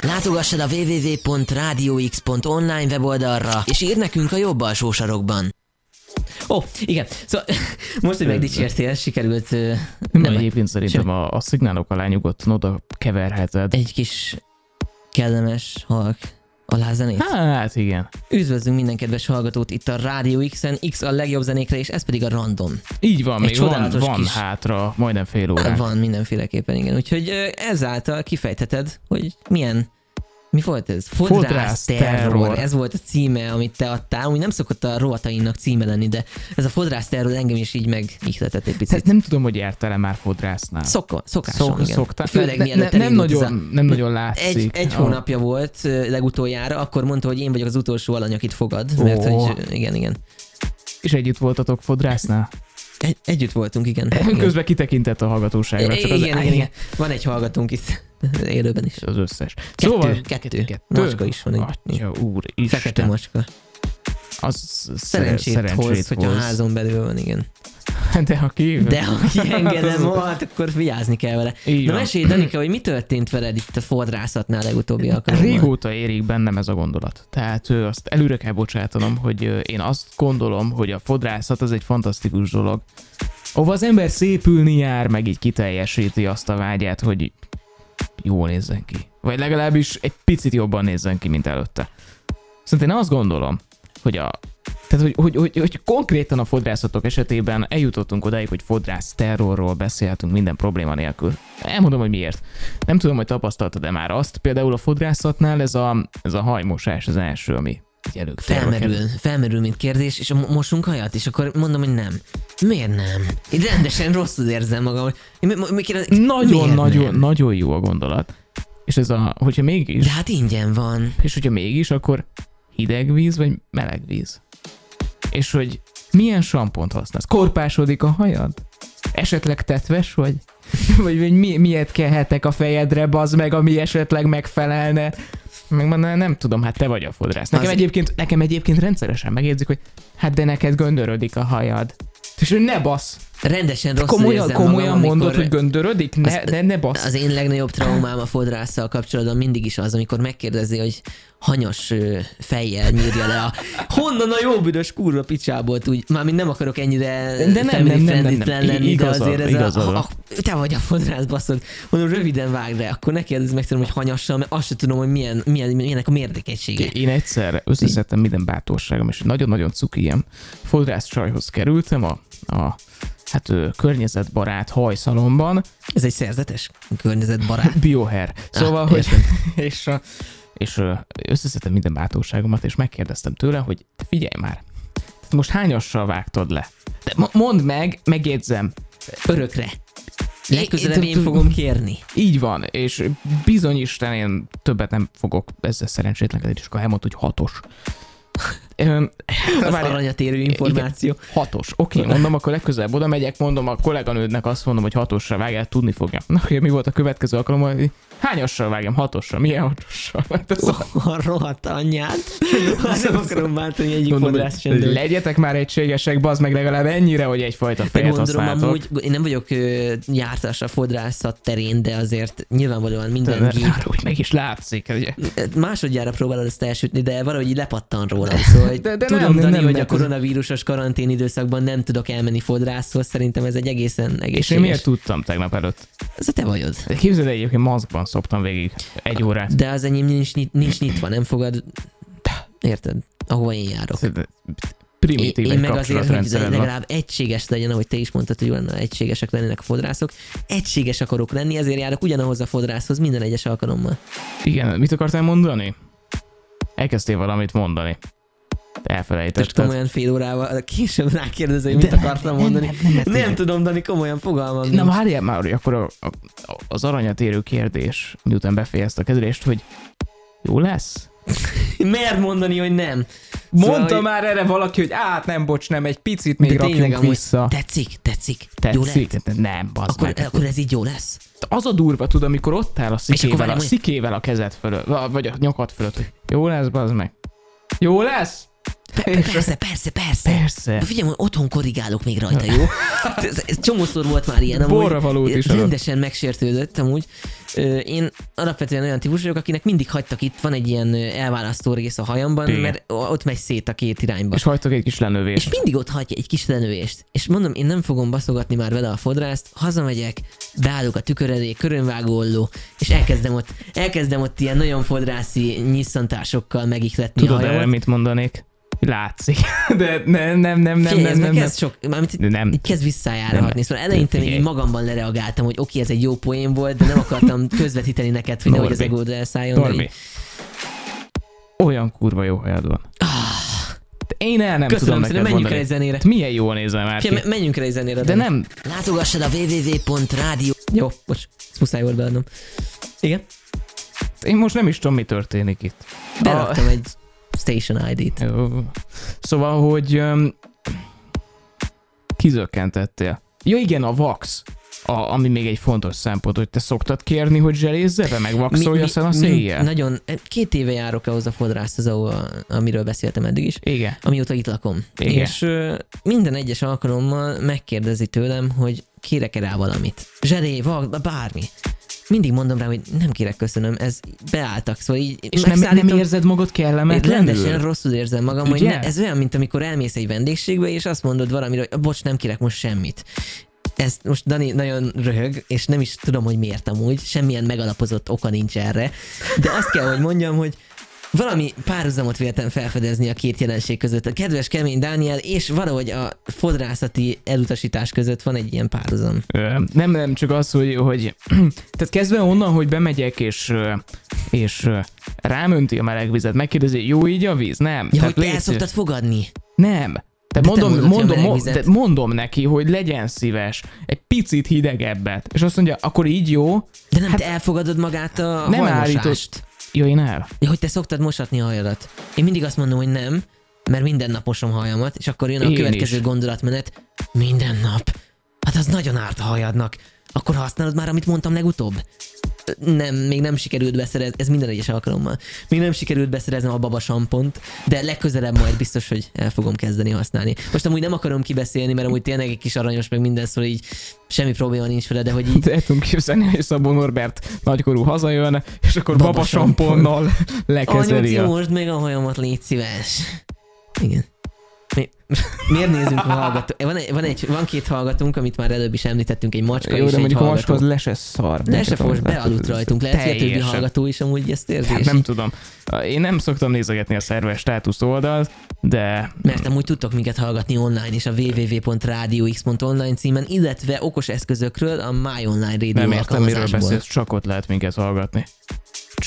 Látogassad a www.radiox.online weboldalra, és ír nekünk a jobb alsó sarokban. Ó, oh, igen. Szóval most, hogy megdicsértél, sikerült... Nem, egyébként szerintem a, a szignálok alá nyugodtan oda keverheted. Egy kis kellemes halk alázenét. Hát igen. Üdvözlünk minden kedves hallgatót itt a Rádió X-en, X a legjobb zenékre, és ez pedig a Random. Így van, Egy még van, van kis- hátra majdnem fél óránk. Van mindenféleképpen, igen. Úgyhogy ezáltal kifejtheted, hogy milyen mi volt ez? Fodrász, Fodrász terror. terror. Ez volt a címe, amit te adtál. Úgy nem szokott a rovataimnak címe lenni, de ez a fodrász terror engem is így megihletett egy picit. Tehát nem tudom, hogy jártál-e már fodrásznál. Szokva, szokásom, Szok, igen. szoktál. Főleg ne, ne, nem, nagyon, a- nem nagyon látszik. Egy, egy A- hónapja volt legutoljára, akkor mondta, hogy én vagyok az utolsó alany, akit fogad, mert Ó. hogy igen, igen. És együtt voltatok fodrásznál? Egy, együtt voltunk, igen. Közben kitekintett a hallgatóságra. Csak az, igen, igen, igen. Van egy hallgatónk itt élőben is. Az összes. Kettő, szóval, kettő. Macska is van. Egy, Atya úr, fekete macska. Az Szerencsét, szerencsét hoz, hogyha hoz. házon belül van, igen. De ha kívül. De ha kiengedem, Az- hát akkor vigyázni kell vele. Így Na van. mesélj, Danika, hogy mi történt veled itt a fodrászatnál legutóbbi alkalommal? Régóta érik bennem ez a gondolat. Tehát azt előre kell bocsátanom, hogy én azt gondolom, hogy a fodrászat az egy fantasztikus dolog. Ahova az ember szépülni jár, meg így kiteljesíti azt a vágyát, hogy jól nézzen ki. Vagy legalábbis egy picit jobban nézzen ki, mint előtte. Szóval én azt gondolom, hogy a tehát, hogy, hogy, hogy, hogy konkrétan a fodrászatok esetében eljutottunk odáig, hogy fodrász terrorról beszélhetünk minden probléma nélkül. Elmondom, hogy miért. Nem tudom, hogy tapasztaltad-e már azt, például a fodrászatnál ez a, ez a hajmosás az első, ami kerül. Felmerül, felmerül, mint kérdés, és mo- mosunk hajat, és akkor mondom, hogy nem. Miért nem? Én rendesen rosszul érzem magam. mi, mi, Nagyon, nagyon, nem? nagyon jó a gondolat. És ez a, hogyha mégis, De hát ingyen van. és hogyha mégis, akkor hideg víz, vagy meleg víz? És hogy milyen sampont használsz? Korpásodik a hajad? Esetleg tetves vagy? vagy, vagy mi, miért kelhetek a fejedre, bazd meg, ami esetleg megfelelne? Meg ma ne- nem tudom, hát te vagy a fodrász. Nekem Az- egyébként, nekem egyébként rendszeresen megjegyzik, hogy hát de neked göndörödik a hajad. És hogy ne basz. Rendesen rosszul Komolyan, érzem komolyan magam, mondod, hogy göndörödik? Ne, Az- ne, ne basz. Az én legnagyobb traumám a fodrásszal kapcsolatban mindig is az, amikor megkérdezi, hogy hanyas fejjel nyírja le a honnan a jó büdös kurva picsából úgy, mármint nem akarok ennyire De nem, nem, nem, nem, nem. lenni, Igazad, de azért ez igazad a, a, te vagy a fodrász baszod, mondom röviden vágd le, akkor ne kérdezz meg tőlem, hogy hanyassal, mert azt sem tudom, hogy milyen, milyen, milyenek a mértékegysége. Én egyszer összeszedtem minden bátorságom, és nagyon-nagyon cuki ilyen fodrász csajhoz kerültem a, a hát környezetbarát hajszalomban, Ez egy szerzetes környezetbarát. bioher. Szóval, Ah, hogy, és, ö, és összeszedtem minden bátorságomat, és megkérdeztem tőle, hogy figyelj már, tehát most hányassal vágtad le? De mo- mondd meg, megjegyzem, Örökre. Legközelebb én fogom kérni. így van, és bizony Isten, én többet nem fogok ezzel szerencsétlenkedni, és akkor elmondta, hogy hatos. Az várj, aranyatérő információ. Igen, hatos. Oké, okay, mondom, akkor legközelebb oda megyek, mondom a kolléganődnek azt mondom, hogy hatosra vágját tudni fogja. Na, oké, mi volt a következő alkalom, hogy hányassal vágjam? Hatosra. Milyen hatossal? Hát ez a- A rohadt anyját. Nem akarom bántani egyik Mondom, hogy legyetek már egységesek, bazd meg legalább ennyire, hogy egyfajta fejet használtok. amúgy, én nem vagyok jártas a fodrászat terén, de azért nyilvánvalóan minden De, gép úgy meg is látszik, ugye? másodjára próbálod ezt elsütni, de valahogy így lepattan róla. Szóval hogy De- de tudom, nem, Dani, nem, hogy nem, a koronavírusos karantén időszakban nem tudok elmenni fodrászhoz, szerintem ez egy egészen És egészséges. én miért tudtam tegnap előtt? Ez a te vagyod. Képzeld, el, egyébként maszkban szoptam végig egy órát. De az enyém nincs, nincs nyitva, nem fogad... Érted? Ahova én járok. Én, Primitív én egy meg azért, hogy legalább egységes legyen, ahogy te is mondtad, hogy lenne, egységesek lennének a fodrászok. Egységes akarok lenni, ezért járok ugyanahoz a fodrászhoz minden egyes alkalommal. Igen, mit akartál mondani? Elkezdtél valamit mondani. Most Elfelejtetted. komolyan fél órával később rákérdező, hogy mit akartam mondani. Nem, nem, nem, nem tudom, Dani, komolyan fogalmam Na várjál már, hogy akkor a, a, az aranyat érő kérdés, miután befejezte a kezdést, hogy jó lesz? Miért mondani, hogy nem? Mondta Szóval, már erre valaki, hogy át nem, bocs, nem, egy picit De még tényleg rakjunk vissza. Tetszik, tetszik. Jó Tetszik? lett? Nem, bazd Akkor, meg. akkor ez így jó lesz. Az a durva, tud, amikor ott áll a szikével, a szikével a kezed fölött, vagy a nyakad fölött, hogy jó lesz, bazd meg. Jó lesz? Pe- Persze, persze, persze. Persze. Figyelj, otthon korrigálok még rajta, jó? Ez csomószor volt már ilyen, Borra valót is rendesen megsértődött amúgy. Én alapvetően olyan típus vagyok, akinek mindig hagytak itt, van egy ilyen elválasztó rész a hajamban, Igen. mert ott megy szét a két irányba. És hagytok egy kis És lenövést. mindig ott hagyja egy kis lenövést. És mondom, én nem fogom baszogatni már vele a fodrászt, hazamegyek, beállok a tükör elé, körönvágó olló, és elkezdem ott, elkezdem ott ilyen nagyon fodrászi nyisszantásokkal megikletni Tudod a hajamat. mit mondanék? Látszik. De nem, nem, nem, nem, Figyelj, nem, ez nem, nem. kezd sok, mármint De nem. így kezd visszájárhatni. Nem. Szóval eleinte még magamban lereagáltam, hogy oké, ez egy jó poén volt, de nem akartam közvetíteni neked, hogy nehogy az Norbi. egód elszálljon. Norbi. így- Olyan kurva jó hajad van. De Én el nem tudom Köszönöm neked szépen, menjünk mondani. el egy zenére. Milyen jól nézel már ki. Figyelj, me- menjünk el egy zenére. De nem, Látogassad a www.rádió Jó, most ezt muszáj volt beadnom. Igen? én most nem is tudom, mi történik itt. Beraktam egy Station ID-t. Jó. Szóval, hogy um, kizökkentettél. Ja igen, a vax. A, ami még egy fontos szempont, hogy te szoktad kérni, hogy zselézze be, meg vaxoljasz el a széjjel? Nagyon, két éve járok ahhoz a fodrászhoz, ahol, amiről beszéltem eddig is, Igen. amióta itt lakom. Igen. És ö, minden egyes alkalommal megkérdezi tőlem, hogy kérek-e rá valamit. Zselé, vak, bármi. Mindig mondom rá, hogy nem kérek, köszönöm, ez beálltak, szóval így És nem, nem érzed magad kellemetlenül? rendesen rosszul érzem magam, hogy Ugye? ne, ez olyan, mint amikor elmész egy vendégségbe, és azt mondod valamire, hogy bocs, nem kérek most semmit. Ezt most Dani nagyon röhög, és nem is tudom, hogy miért amúgy, semmilyen megalapozott oka nincs erre, de azt kell, hogy mondjam, hogy valami párhuzamot véltem felfedezni a két jelenség között. A kedves kemény Dániel és valahogy a fodrászati elutasítás között van egy ilyen párhuzam. Nem, nem, csak az, hogy, hogy tehát kezdve onnan, hogy bemegyek, és, és rámönti a meleg vizet, megkérdezi, jó így a víz? Nem. Ja, Tehát hogy te légy el szoktad fogadni. Nem. Te De te mondom, mondom, te mondom neki, hogy legyen szíves, egy picit hidegebbet. És azt mondja, akkor így jó? De nem hát, te elfogadod magát a Nem hajmosást. állított. Jó, én el. Ja, hogy te szoktad mosatni a hajadat. Én mindig azt mondom, hogy nem, mert minden nap mosom hajamat, és akkor jön a Én következő is. gondolatmenet. Minden nap. Hát az nagyon árt a hajadnak. Akkor használod már, amit mondtam legutóbb? Nem, még nem sikerült beszerezni, ez minden egyes alkalommal. Még nem sikerült beszereznem a baba sampont, de legközelebb majd biztos, hogy el fogom kezdeni használni. Most amúgy nem akarom kibeszélni, mert amúgy tényleg egy kis aranyos, meg minden szól, így semmi probléma nincs vele, de hogy így De el tudunk képzelni, hogy Szabó Norbert nagykorú hazajön, és akkor Baba baba sampon. samponnal lekezeli Anyuci, a... most meg a hajamat, légy szíves. Igen. Mi, miért nézünk a hallgató? Van, egy, van, egy, van két hallgatónk, amit már előbb is említettünk, egy macska Jó, és de egy mondjuk a hallgató. macska az le se szar. De se fos, bealudt rajtunk. Lehet, hogy a többi hallgató is amúgy ezt érzi. Hát nem tudom. Én nem szoktam nézegetni a szerves státuszt oldalt, de Mert amúgy tudtok minket hallgatni online is a www.radiox.online címen, illetve okos eszközökről a My Online Radio nem értem, miről beszélsz, csak ott lehet minket hallgatni.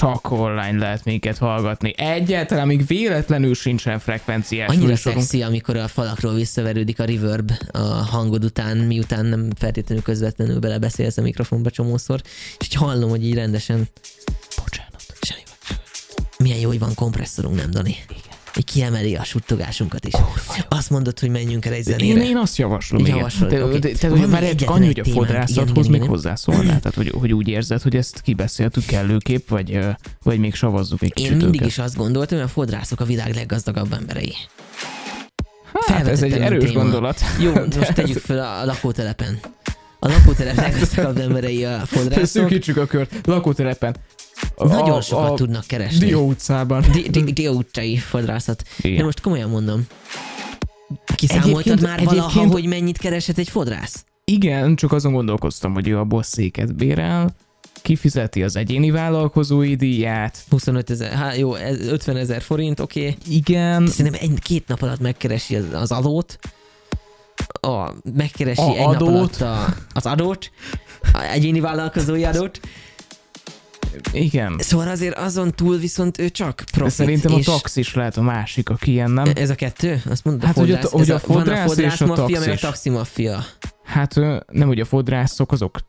Csak online lehet minket hallgatni. Egyáltalán még véletlenül sincsen frekvenciás Annyira műsorunk. szexi, amikor a falakról visszaverődik a reverb a hangod után, miután nem feltétlenül közvetlenül belebeszélsz a mikrofonba csomószor, és így hallom, hogy így rendesen Bocsánat. semmi. Milyen jó, hogy van kompresszorunk, nem Dani? Igen. Így kiemeli a suttogásunkat is. Azt mondod, hogy menjünk el egy Én, zenére. én azt javaslom, igen. Javaslod, Te, de, te, még már egy annyi, hogy a fodrászathoz Igen, igen, még igen. hozzászólnál, tehát hogy, hogy úgy érzed, hogy ezt kibeszéltük kellőképp, vagy, vagy még savazzuk egy Én kicsit mindig őket. is azt gondoltam, hogy a fodrászok a világ leggazdagabb emberei. Hát ez egy erős téma. gondolat. Jó, most tegyük fel a lakótelepen. A lakótelep leggazdagabb emberei a fodrászok. Szűkítsük a kört. Lakótelepen. Nagyon a- sokat a tudnak keresni. Dió utcában. Di- di- Dió utcai fodrászat. Igen. De most komolyan mondom. Kiszámoltad Egyébként- már valaha, egyébként- hogy mennyit keresett egy fodrász? Igen, csak azon gondolkoztam, hogy ő abból széket bérel, kifizeti az egyéni vállalkozói díját. 25 ezer, hát jó, ez 50 ezer forint, oké. Okay. Igen, Szerintem egy, két nap alatt megkeresi az, az adót, a, megkeresi A egy nap adót. alatt a, az adót, a egyéni vállalkozói adót. igen. Szóval azért azon túl viszont ő csak De profit. szerintem a és taxis lehet a másik, aki ilyen, nem? Ez a kettő? Azt mondod, Hát, a hogy a- fodrász, hogy a van a fodrász fodrász és a maffia, meg a taxis. taxi maffia. Hát nem, hogy a fodrászok azok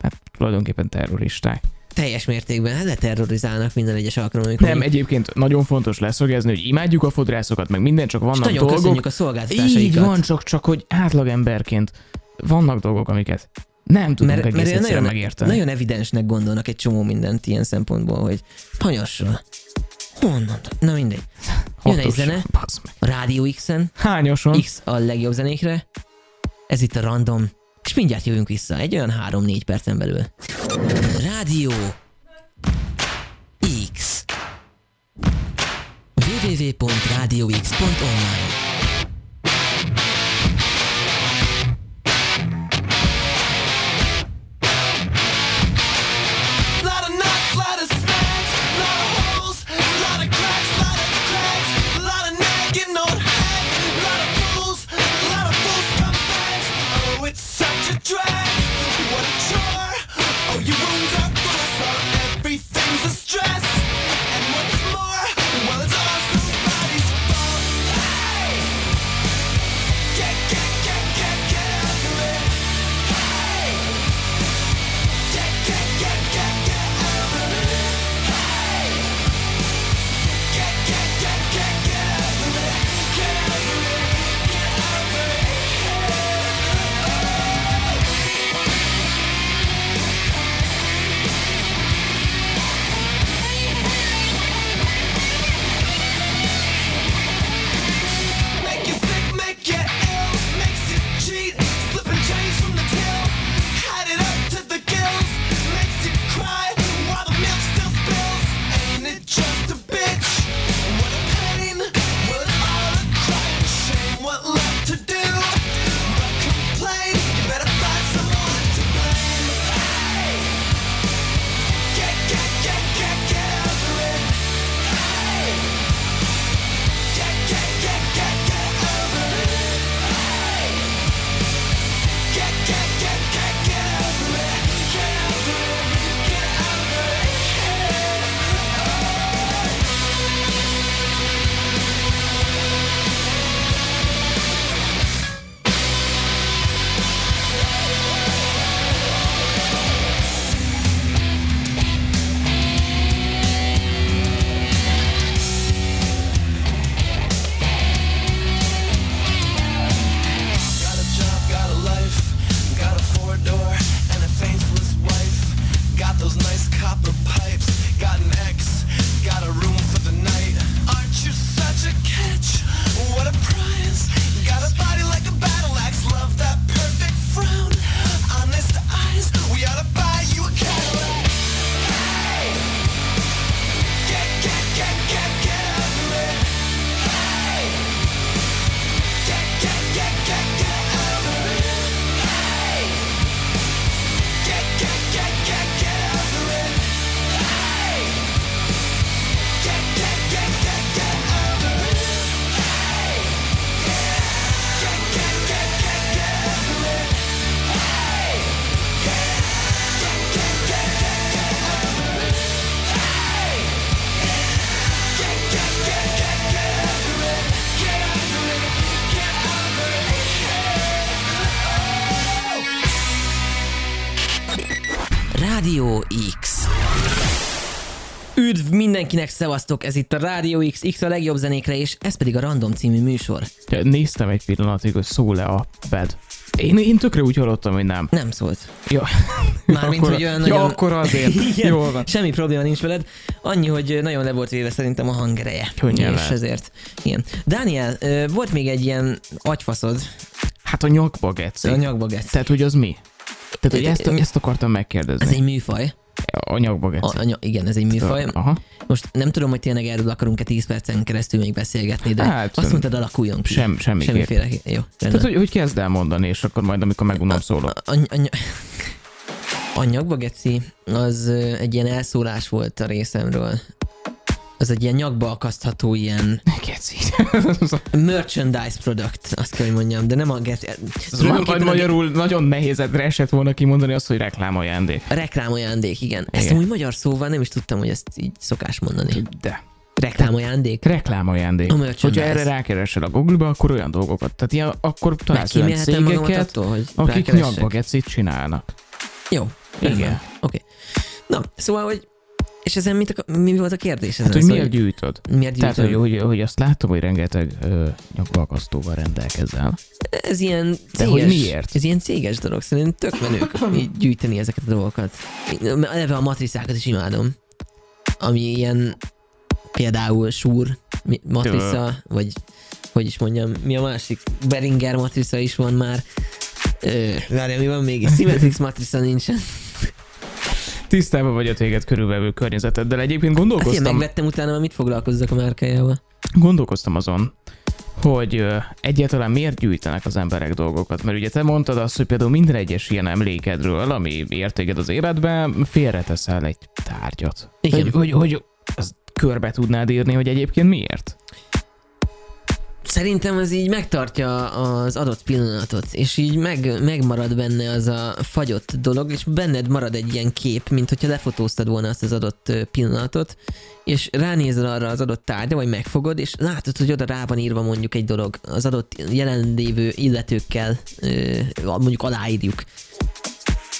hát tulajdonképpen terroristák. Teljes mértékben hát leterrorizálnak minden egyes alkalommal. amikor Nem, így- egyébként nagyon fontos leszögezni, hogy imádjuk a fodrászokat, meg minden, csak és vannak nagyon dolgok. köszönjük a Így szolgáltatásaikat. van, csak, csak hogy átlagemberként vannak dolgok, amiket nem tudunk mert, egész mert nagyon, megérteni. nagyon evidensnek gondolnak egy csomó mindent ilyen szempontból, hogy hanyasra. Mondom, na mindegy. Jön egy zene, a Rádió X-en, Hányoson? X a legjobb zenékre, ez itt a random, és mindjárt jövünk vissza, egy olyan 3-4 percen belül. Rádió X www.radiox.online mindenkinek, szevasztok! Ez itt a Rádió X, X a legjobb zenékre, és ez pedig a Random című műsor. Néztem egy pillanatig, hogy szól-e a pad. Én, én tökre úgy hallottam, hogy nem. Nem szólt. Ja. Mármint, akkor, hogy olyan ja, nagyon... akkor azért. Igen, Jól van. Semmi probléma nincs veled. Annyi, hogy nagyon le volt véve szerintem a hangereje. Könnyen És ezért. Igen. Dániel, volt még egy ilyen agyfaszod Hát a nyakba, geci. a nyakba getsz. Tehát, hogy az mi? Tehát, hogy ezt, ezt akartam megkérdezni. Ez egy műfaj. A nyakba, geci. A, a, ny- igen, ez egy műfaj. Aha. Most nem tudom, hogy tényleg erről akarunk-e 10 percen keresztül még beszélgetni, de Hát, azt mondtad, alakuljon ki. Sem, semmiképp. Semmiféle. Jó, rendben. Tehát, hogy, hogy kezd el mondani, és akkor majd, amikor megunom, szólok. A, a, a, a nyakba geci az egy ilyen elszólás volt a részemről. Az egy ilyen nyakba akasztható ilyen Geci. merchandise product, azt kell, hogy mondjam, de nem a geci. A magyarul nagyon nehézedre esett volna kimondani azt, hogy reklámajándék. Reklámajándék, igen. Ezt Igen. úgy magyar szóval nem is tudtam, hogy ezt így szokás mondani. De. Reklámajándék? Reklámajándék. A. Hogyha erre rákeresel a Google-ba, akkor olyan dolgokat. Tehát ilyen, akkor találsz olyan cégeket, attól, hogy akik nyakba gecit csinálnak. Jó. Igen. Oké. Na, szóval, hogy és ezen mit, akar- mi volt a kérdés? Ezen? Hát, hogy miért gyűjtöd? miért Tehát, hogy, hogy, hogy azt látom, hogy rengeteg ö, nyakbalkasztóval rendelkezel. Ez ilyen De céges, hogy miért? Ez ilyen céges dolog, szerintem tök menők így gyűjteni ezeket a dolgokat. Eleve a matricákat is imádom. Ami ilyen Például Súr matrica, vagy hogy is mondjam, mi a másik? Beringer matrica is van már. Várjál, mi van még? Symmetrix matrica nincsen. Tisztában vagy a téged körülvevő környezeteddel. Egyébként Hát én gondolkoztam, megvettem utána, mit foglalkozzak a márkájával. gondolkoztam azon, hogy egyáltalán miért gyűjtenek az emberek dolgokat. Mert ugye te mondtad azt, hogy például minden egyes ilyen emlékedről, ami értéged az életben, félreteszel egy tárgyat. Igen. Hogy, hogy, hogy azt körbe tudnád írni, hogy egyébként miért? Szerintem az így megtartja az adott pillanatot, és így meg, megmarad benne az a fagyott dolog, és benned marad egy ilyen kép, mint hogyha lefotóztad volna azt az adott pillanatot, és ránézel arra az adott tárgyra, vagy megfogod, és látod, hogy oda rá van írva mondjuk egy dolog, az adott jelenlévő illetőkkel mondjuk aláírjuk.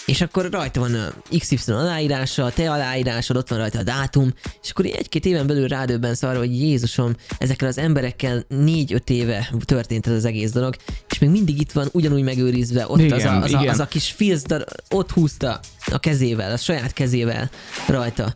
És akkor rajta van a XY aláírása, a te aláírásod, ott van rajta a dátum, és akkor egy-két éven belül rádöbbensz arra, hogy Jézusom, ezekkel az emberekkel négy-öt éve történt ez az egész dolog, és még mindig itt van ugyanúgy megőrizve, ott Igen, az, a, az, a, igen. az a kis filzdar, ott húzta a kezével, a saját kezével rajta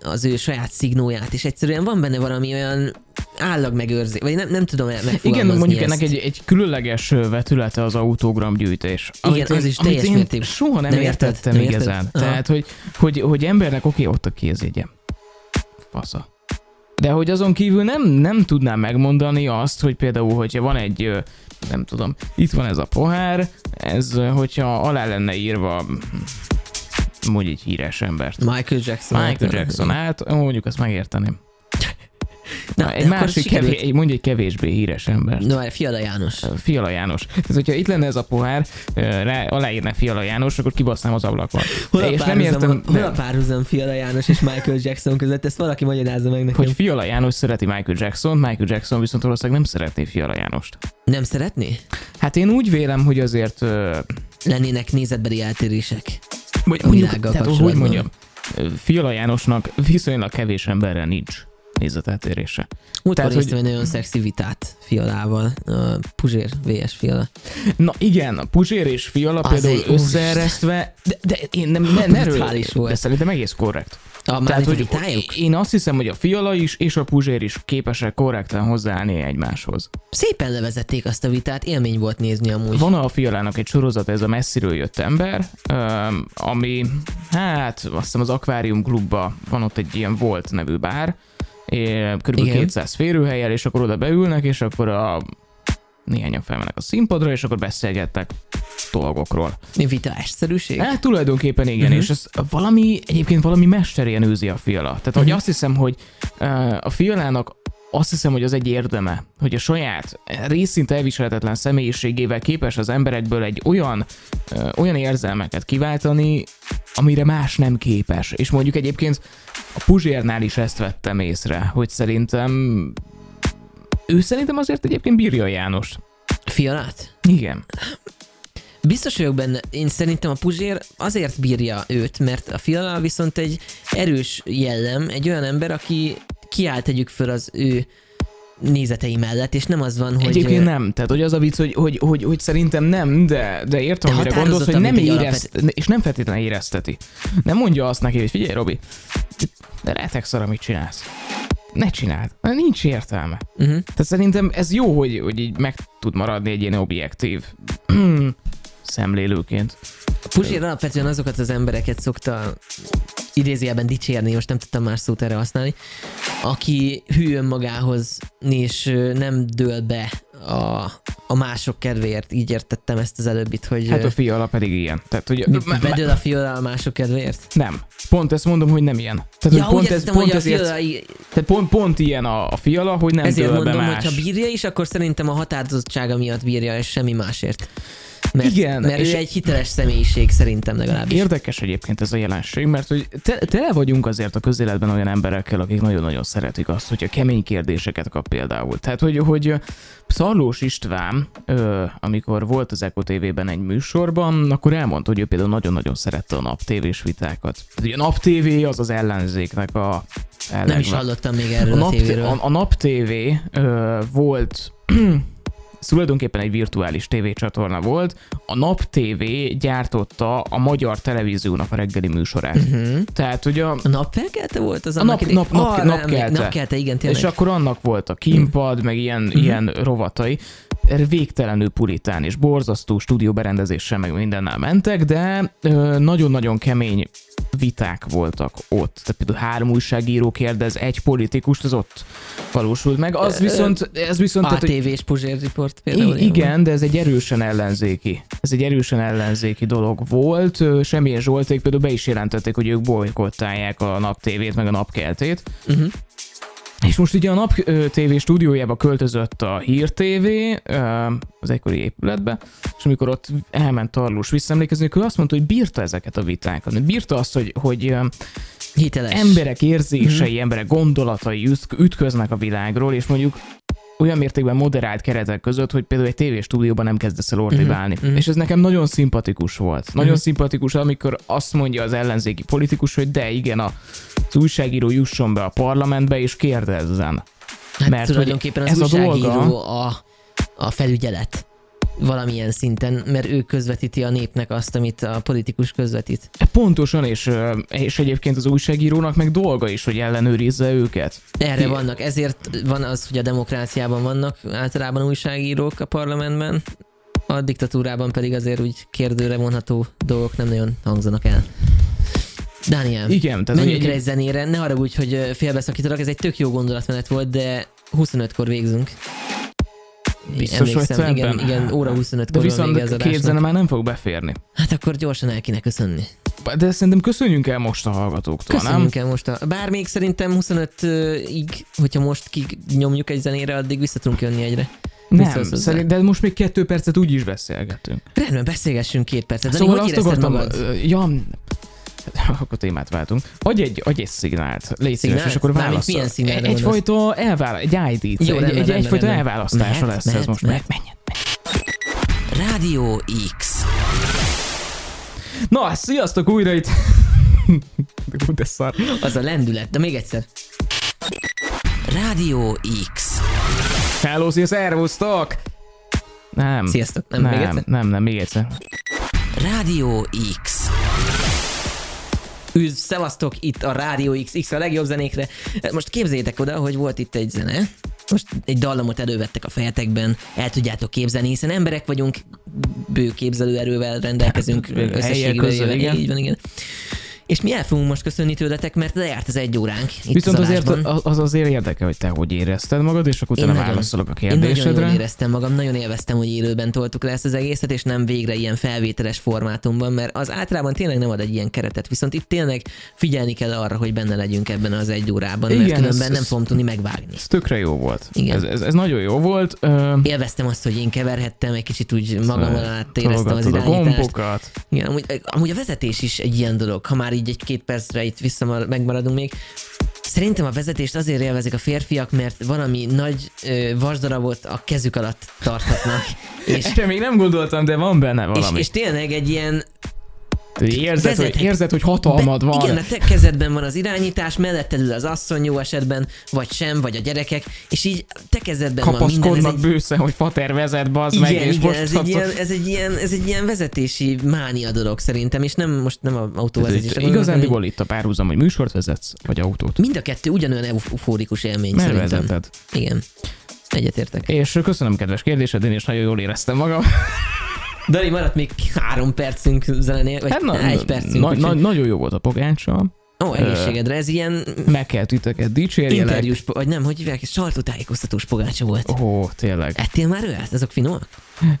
az ő saját szignóját, és egyszerűen van benne valami olyan állag megőrzés, vagy nem, nem tudom megfogalmazni Igen, mondjuk ezt. ennek egy, egy különleges vetülete az autogramgyűjtés. Igen, az is teljes én mértékben. soha nem, Nem érted? értettem Nem igazán. érted? Tehát, hogy, hogy, hogy embernek oké, ott a kézjegyem. Fasza. De hogy azon kívül nem, nem tudnám megmondani azt, hogy például, hogyha van egy, nem tudom, itt van ez a pohár, ez, hogyha alá lenne írva hm, mondj egy híres embert. Michael Jackson. Michael Jackson át, mondjuk azt megérteném. Na, egy akkor másik, sikerült. kevés, mondj egy kevésbé híres embert. No, Fiala János. Fiala János. Tehát, hogyha itt lenne ez a pohár, rá, aláírne Fiala János, akkor kibasznám az ablakon. Hol a, és nem értem, hol a párhuzam Fiala János és Michael Jackson között? Ezt valaki magyarázza meg nekem. hogy Fiala János szereti Michael Jackson, Michael Jackson viszont valószínűleg nem szeretné Fiala Jánost. Nem szeretné? Hát én úgy vélem, hogy azért... Lennének nézetbeli eltérések. vagy A világgal tehát, hogy mondjam, Fiala Jánosnak viszonylag kevés emberrel nincs nézeteltérése. Múltkor Tehát, hogy- egy nagyon szexi vitát Fialával. A Puzsér vs. Fiala. Na igen, a Puzsér és Fiala Azért, például úristen. összeeresztve, de, de én nem, ne, ne Brutális volt. de szerintem egész korrekt. A Tehát, hogy vitájuk? én azt hiszem, hogy a Fiala is és a Puzsér is képesek korrekten hozzáállni egymáshoz. Szépen levezették azt a vitát, élmény volt nézni amúgy. Van a Fialának egy sorozat, ez a messziről jött ember, ami, hát azt hiszem az Aquarium klubban van ott egy ilyen Volt nevű bár, kb. Igen. 200 férőhelyel, és akkor oda beülnek, és akkor a néhányan felmennek a színpadra, és akkor beszélgettek dolgokról. Vitásszerűség? Hát tulajdonképpen igen, uh-huh. és ez valami, egyébként valami mesterien űzi a fiala. Tehát, hogy Mhm. azt hiszem, hogy a fialának azt hiszem, hogy az egy érdeme, hogy a saját részint elviselhetetlen személyiségével képes az emberekből egy olyan, uh, olyan érzelmeket kiváltani, amire más nem képes. És mondjuk egyébként a Puzsérnál is ezt vettem észre, hogy szerintem ő szerintem azért egyébként bírja a Jánost. Fialát? Igen. Biztos vagyok benne, én szerintem a Puzsér azért bírja őt, mert a Fiala viszont egy erős jellem, egy olyan ember, aki kiállt tegyük föl az ő nézetei mellett, és nem az van, hogy... Egyébként nem. Tehát, hogy az a vicc, hogy, hogy, hogy, hogy szerintem nem, de, de értem, De amire gondolsz, hogy nem érezt, és nem feltétlenül érezteti. Nem mondja azt neki, hogy figyelj, Robi, de retek szar, amit csinálsz. Ne csináld. Nincs értelme. Uh-huh. Tehát szerintem ez jó, hogy, hogy így meg tud maradni egy ilyen objektív szemlélőként. A Puzsér alapvetően azokat az embereket szokta idézőjelben dicsérni, most nem tudtam más szót erre használni, aki hű önmagához, és nem dől be a, a mások kedvéért. Így értettem ezt az előbbit, hogy Hát a fiala pedig ilyen. Tehát, hogy me- bedől a Fiala a mások kedvéért? nem. Pont ezt mondom, hogy nem ilyen. Tehát, Ja, hogy pont, ez, pont hogy a ezért, Fiala, í- tehát pont, pont ilyen a, a fiala, hogy nem ezért dől be mondom, más. hogy ha bírja is, akkor szerintem a határozottsága miatt bírja, és semmi másért. Mert, Igen, mert és- ő egy hiteles személyiség szerintem legalábbis. Érdekes egyébként ez a jelenség, mert hogy te, tele vagyunk azért a közéletben olyan emberekkel, akik nagyon-nagyon szeretik azt, hogyha kemény kérdéseket kap például. Tehát, hogy, hogy Szarlós István, ö, amikor volt az Eko TV-ben egy műsorban, akkor elmondta, hogy ő például nagyon-nagyon szerette a naptévés vitákat. Tehát, ugye a naptévé az az ellenzéknek a Nem is hallottam még a erről a, nap, a, a nap TV ö, volt ez tulajdonképpen egy virtuális tévécsatorna volt. A Nap TV gyártotta a magyar televíziónak a reggeli műsorát. Uh-huh. Tehát ugye a, A napfelkelte volt az a annak nap, idején? nap, nap, Ah, napkelte. Napkelte, igen, tényleg. És akkor annak volt a kínpad, meg ilyen, Mhm. ilyen rovatai. Végtelenül puritán és borzasztó stúdióberendezéssel meg mindennel mentek, de nagyon-nagyon kemény viták voltak ott. Tehát például három újságíró kérdez egy politikust, az ott valósult meg. Az viszont, ez viszont... tehát, hogy- ATV és Puzsér Report például. Igen, de ez egy erősen ellenzéki. Ez egy erősen ellenzéki dolog volt. Semmilyen Zsolték például be is jelentették, hogy ők bolykottálják a nap tévét, meg a napkeltét. Uh-huh. És most ugye a Nap TV stúdiójába költözött a Hír TV az egykori épületbe, és amikor ott elment Tarlós visszaemlékezni, ő azt mondta, hogy bírta ezeket a vitákat. Bírta azt, hogy, hogy Hiteles. emberek érzései, emberek gondolatai üt- ütköznek a világról, és mondjuk olyan mértékben moderált keretek között, hogy például egy tévéstúdióban nem kezdesz el ordibálni. Mhm, mhm. És ez nekem nagyon szimpatikus volt. Nagyon Mhm. szimpatikus, amikor azt mondja az ellenzéki politikus, hogy de igen, a, az újságíró jusson be a parlamentbe és kérdezzen. Hát mert tulajdonképpen az ez a dolga- a, a felügyelet valamilyen szinten, mert ő közvetíti a népnek azt, amit a politikus közvetít. Pontosan, és, és egyébként az újságírónak meg dolga is, hogy ellenőrizze őket. Erre Ki- vannak, ezért van az, hogy a demokráciában vannak általában újságírók a parlamentben, a diktatúrában pedig azért úgy kérdőre vonható dolgok nem nagyon hangzanak el. Dániel, Igen, tehát menjünk egy zenére, ne haragudj, hogy félbeszakítalak, ez egy tök jó gondolatmenet volt, de 25-kor végzünk. Biztos vagy Emlékszem, igen, igen, óra 25-kor de viszont az két zene már nem fog beférni. Hát akkor gyorsan el kéne köszönni. De szerintem köszönjünk el most a hallgatóktól, Köszönjünk nem? el most a... Bár még szerintem 25-ig, hogyha most kinyomjuk egy zenére, addig vissza tudunk jönni egyre. Nem, szerint, de most még kettő percet úgy is beszélgetünk. Rendben, beszélgessünk két percet. Dani, szóval hogy azt akartam, ja, akkor témát váltunk. Adj egy, adj egy szignált, légy szíves, Szignált? és akkor válasz. milyen szignálra Egyfajta elvál, egy ID-t, Jó, egy, rendben, egy, rendben, egyfajta rendben. elválasztása Mehet, lesz ez mehet, most. mehet. Menjen, Rádió X. Na, sziasztok újra itt. De szar. Az a lendület, de még egyszer. Rádió X. Hello, szia, szervusztok! Nem. Sziasztok, nem, még nem, egyszer? nem, nem, még egyszer. Rádió X. Üdv, szevasztok, itt a Rádió X, X a legjobb zenékre. Most képzeljétek oda, hogy volt itt egy zene, most egy dallamot elővettek a fejetekben, el tudjátok képzelni, hiszen emberek vagyunk, bő képzelőerővel rendelkezünk Helyek összességében. közel, igen. Így van, igen. És mi el fogunk most köszönni tőletek, mert lejárt az egy óránk itt Viszont az azért az azért érdekel, hogy te hogy érezted magad, és akkor utána nagyon- válaszolok a Én nagyon kérdésedre. jól éreztem magam, nagyon élveztem, hogy élőben toltuk le ezt az egészet, és nem végre ilyen felvételes formátumban, mert az általában tényleg nem ad egy ilyen keretet, viszont itt tényleg figyelni kell arra, hogy benne legyünk ebben az egy órában, mert Igen, különben ez- nem fogom tudni megvágni. Ez tökre jó volt. Igen. Ez, ez, ez nagyon jó volt. Ö, Élveztem azt, hogy én keverhettem, egy kicsit úgy magam át éreztem az tologattad a irányítást. gombokat. Igen, amúgy, amúgy a vezetés is egy ilyen dolog, ha már így egy-két percre itt visszamar, megmaradunk még. Szerintem a vezetést azért élvezik a férfiak, mert valami nagy ö, vasdarabot a kezük alatt tarthatnak. és, Erre még nem gondoltam, de van benne és, valami. és tényleg egy ilyen érzed, hogy, érzed, hogy hatalmad van. Igen, a te kezedben van az irányítás, melletted ül az asszony jó esetben, vagy sem, vagy a gyerekek, és így te kezedben van minden. Kapaszkodnak bősze, hogy fater vezet, bazd igen, meg, és igen, ez, egy ilyen, ez, egy ilyen, ez egy ilyen vezetési mánia dolog szerintem, és nem most nem a autóvezetésre gondolok, Igazándiból hanem itt a párhuzam, hogy műsort vezetsz, vagy autót. Mind a kettő ugyanolyan eufórikus élmény Mert szerintem. vezeted. Igen. Egyetértek. És köszönöm kedves kérdésed, én is nagyon jól éreztem magam. Dani, maradt még három percünk zenénél, vagy hát, egy percünk. na, na, nagyon jó volt a pogácsa. Ó, egészségedre, ez ilyen Meg kell titeket dicsérjelek. interjús, vagy nem, hogy hívják, sajtótájékoztatós pogácsa volt. Ó, tényleg. Ettél már olyat? Azok finomak?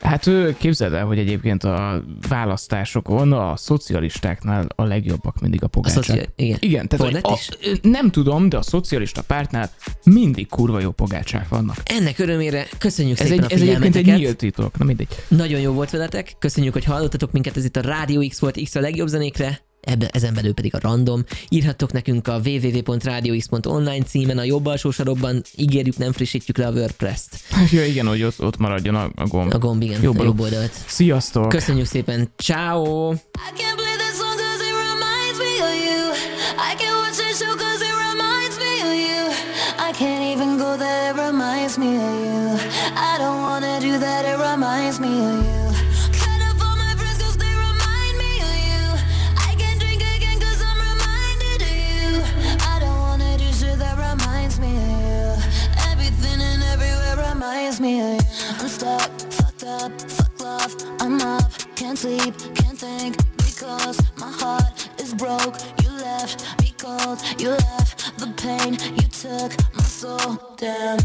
Hát ő, képzeld el, hogy egyébként a választásokon a szocialistáknál a legjobbak mindig a A pogácsák. szoci... Igen. Igen, tehát a, is? nem tudom, de a szocialista pártnál mindig kurva jó pogácsák vannak. Ennek örömére köszönjük Ez, szépen egy, a ez egyébként egy nyílt titok, na mindegy. Nagyon jó volt veletek, köszönjük, hogy hallottatok minket, ez itt a Rádió X volt, X a legjobb zenékre, ebben, ezen belül pedig a random. Írhattok nekünk a www.radiox.online címen, a jobb alsó sarokban ígérjük, nem frissítjük le a WordPress-t. Hát ja, igen, hogy ott, ott maradjon a, a gomb. A gomb, igen, jobb, jobb oldalt. Sziasztok! Köszönjük szépen, ciao. me of you. I don't wanna do that, it reminds me of you. reminds me. I'm stuck, fucked up, fuck love, I'm up Can't sleep, can't think, because my heart is broke You left me cold, you left the pain You took my soul, down.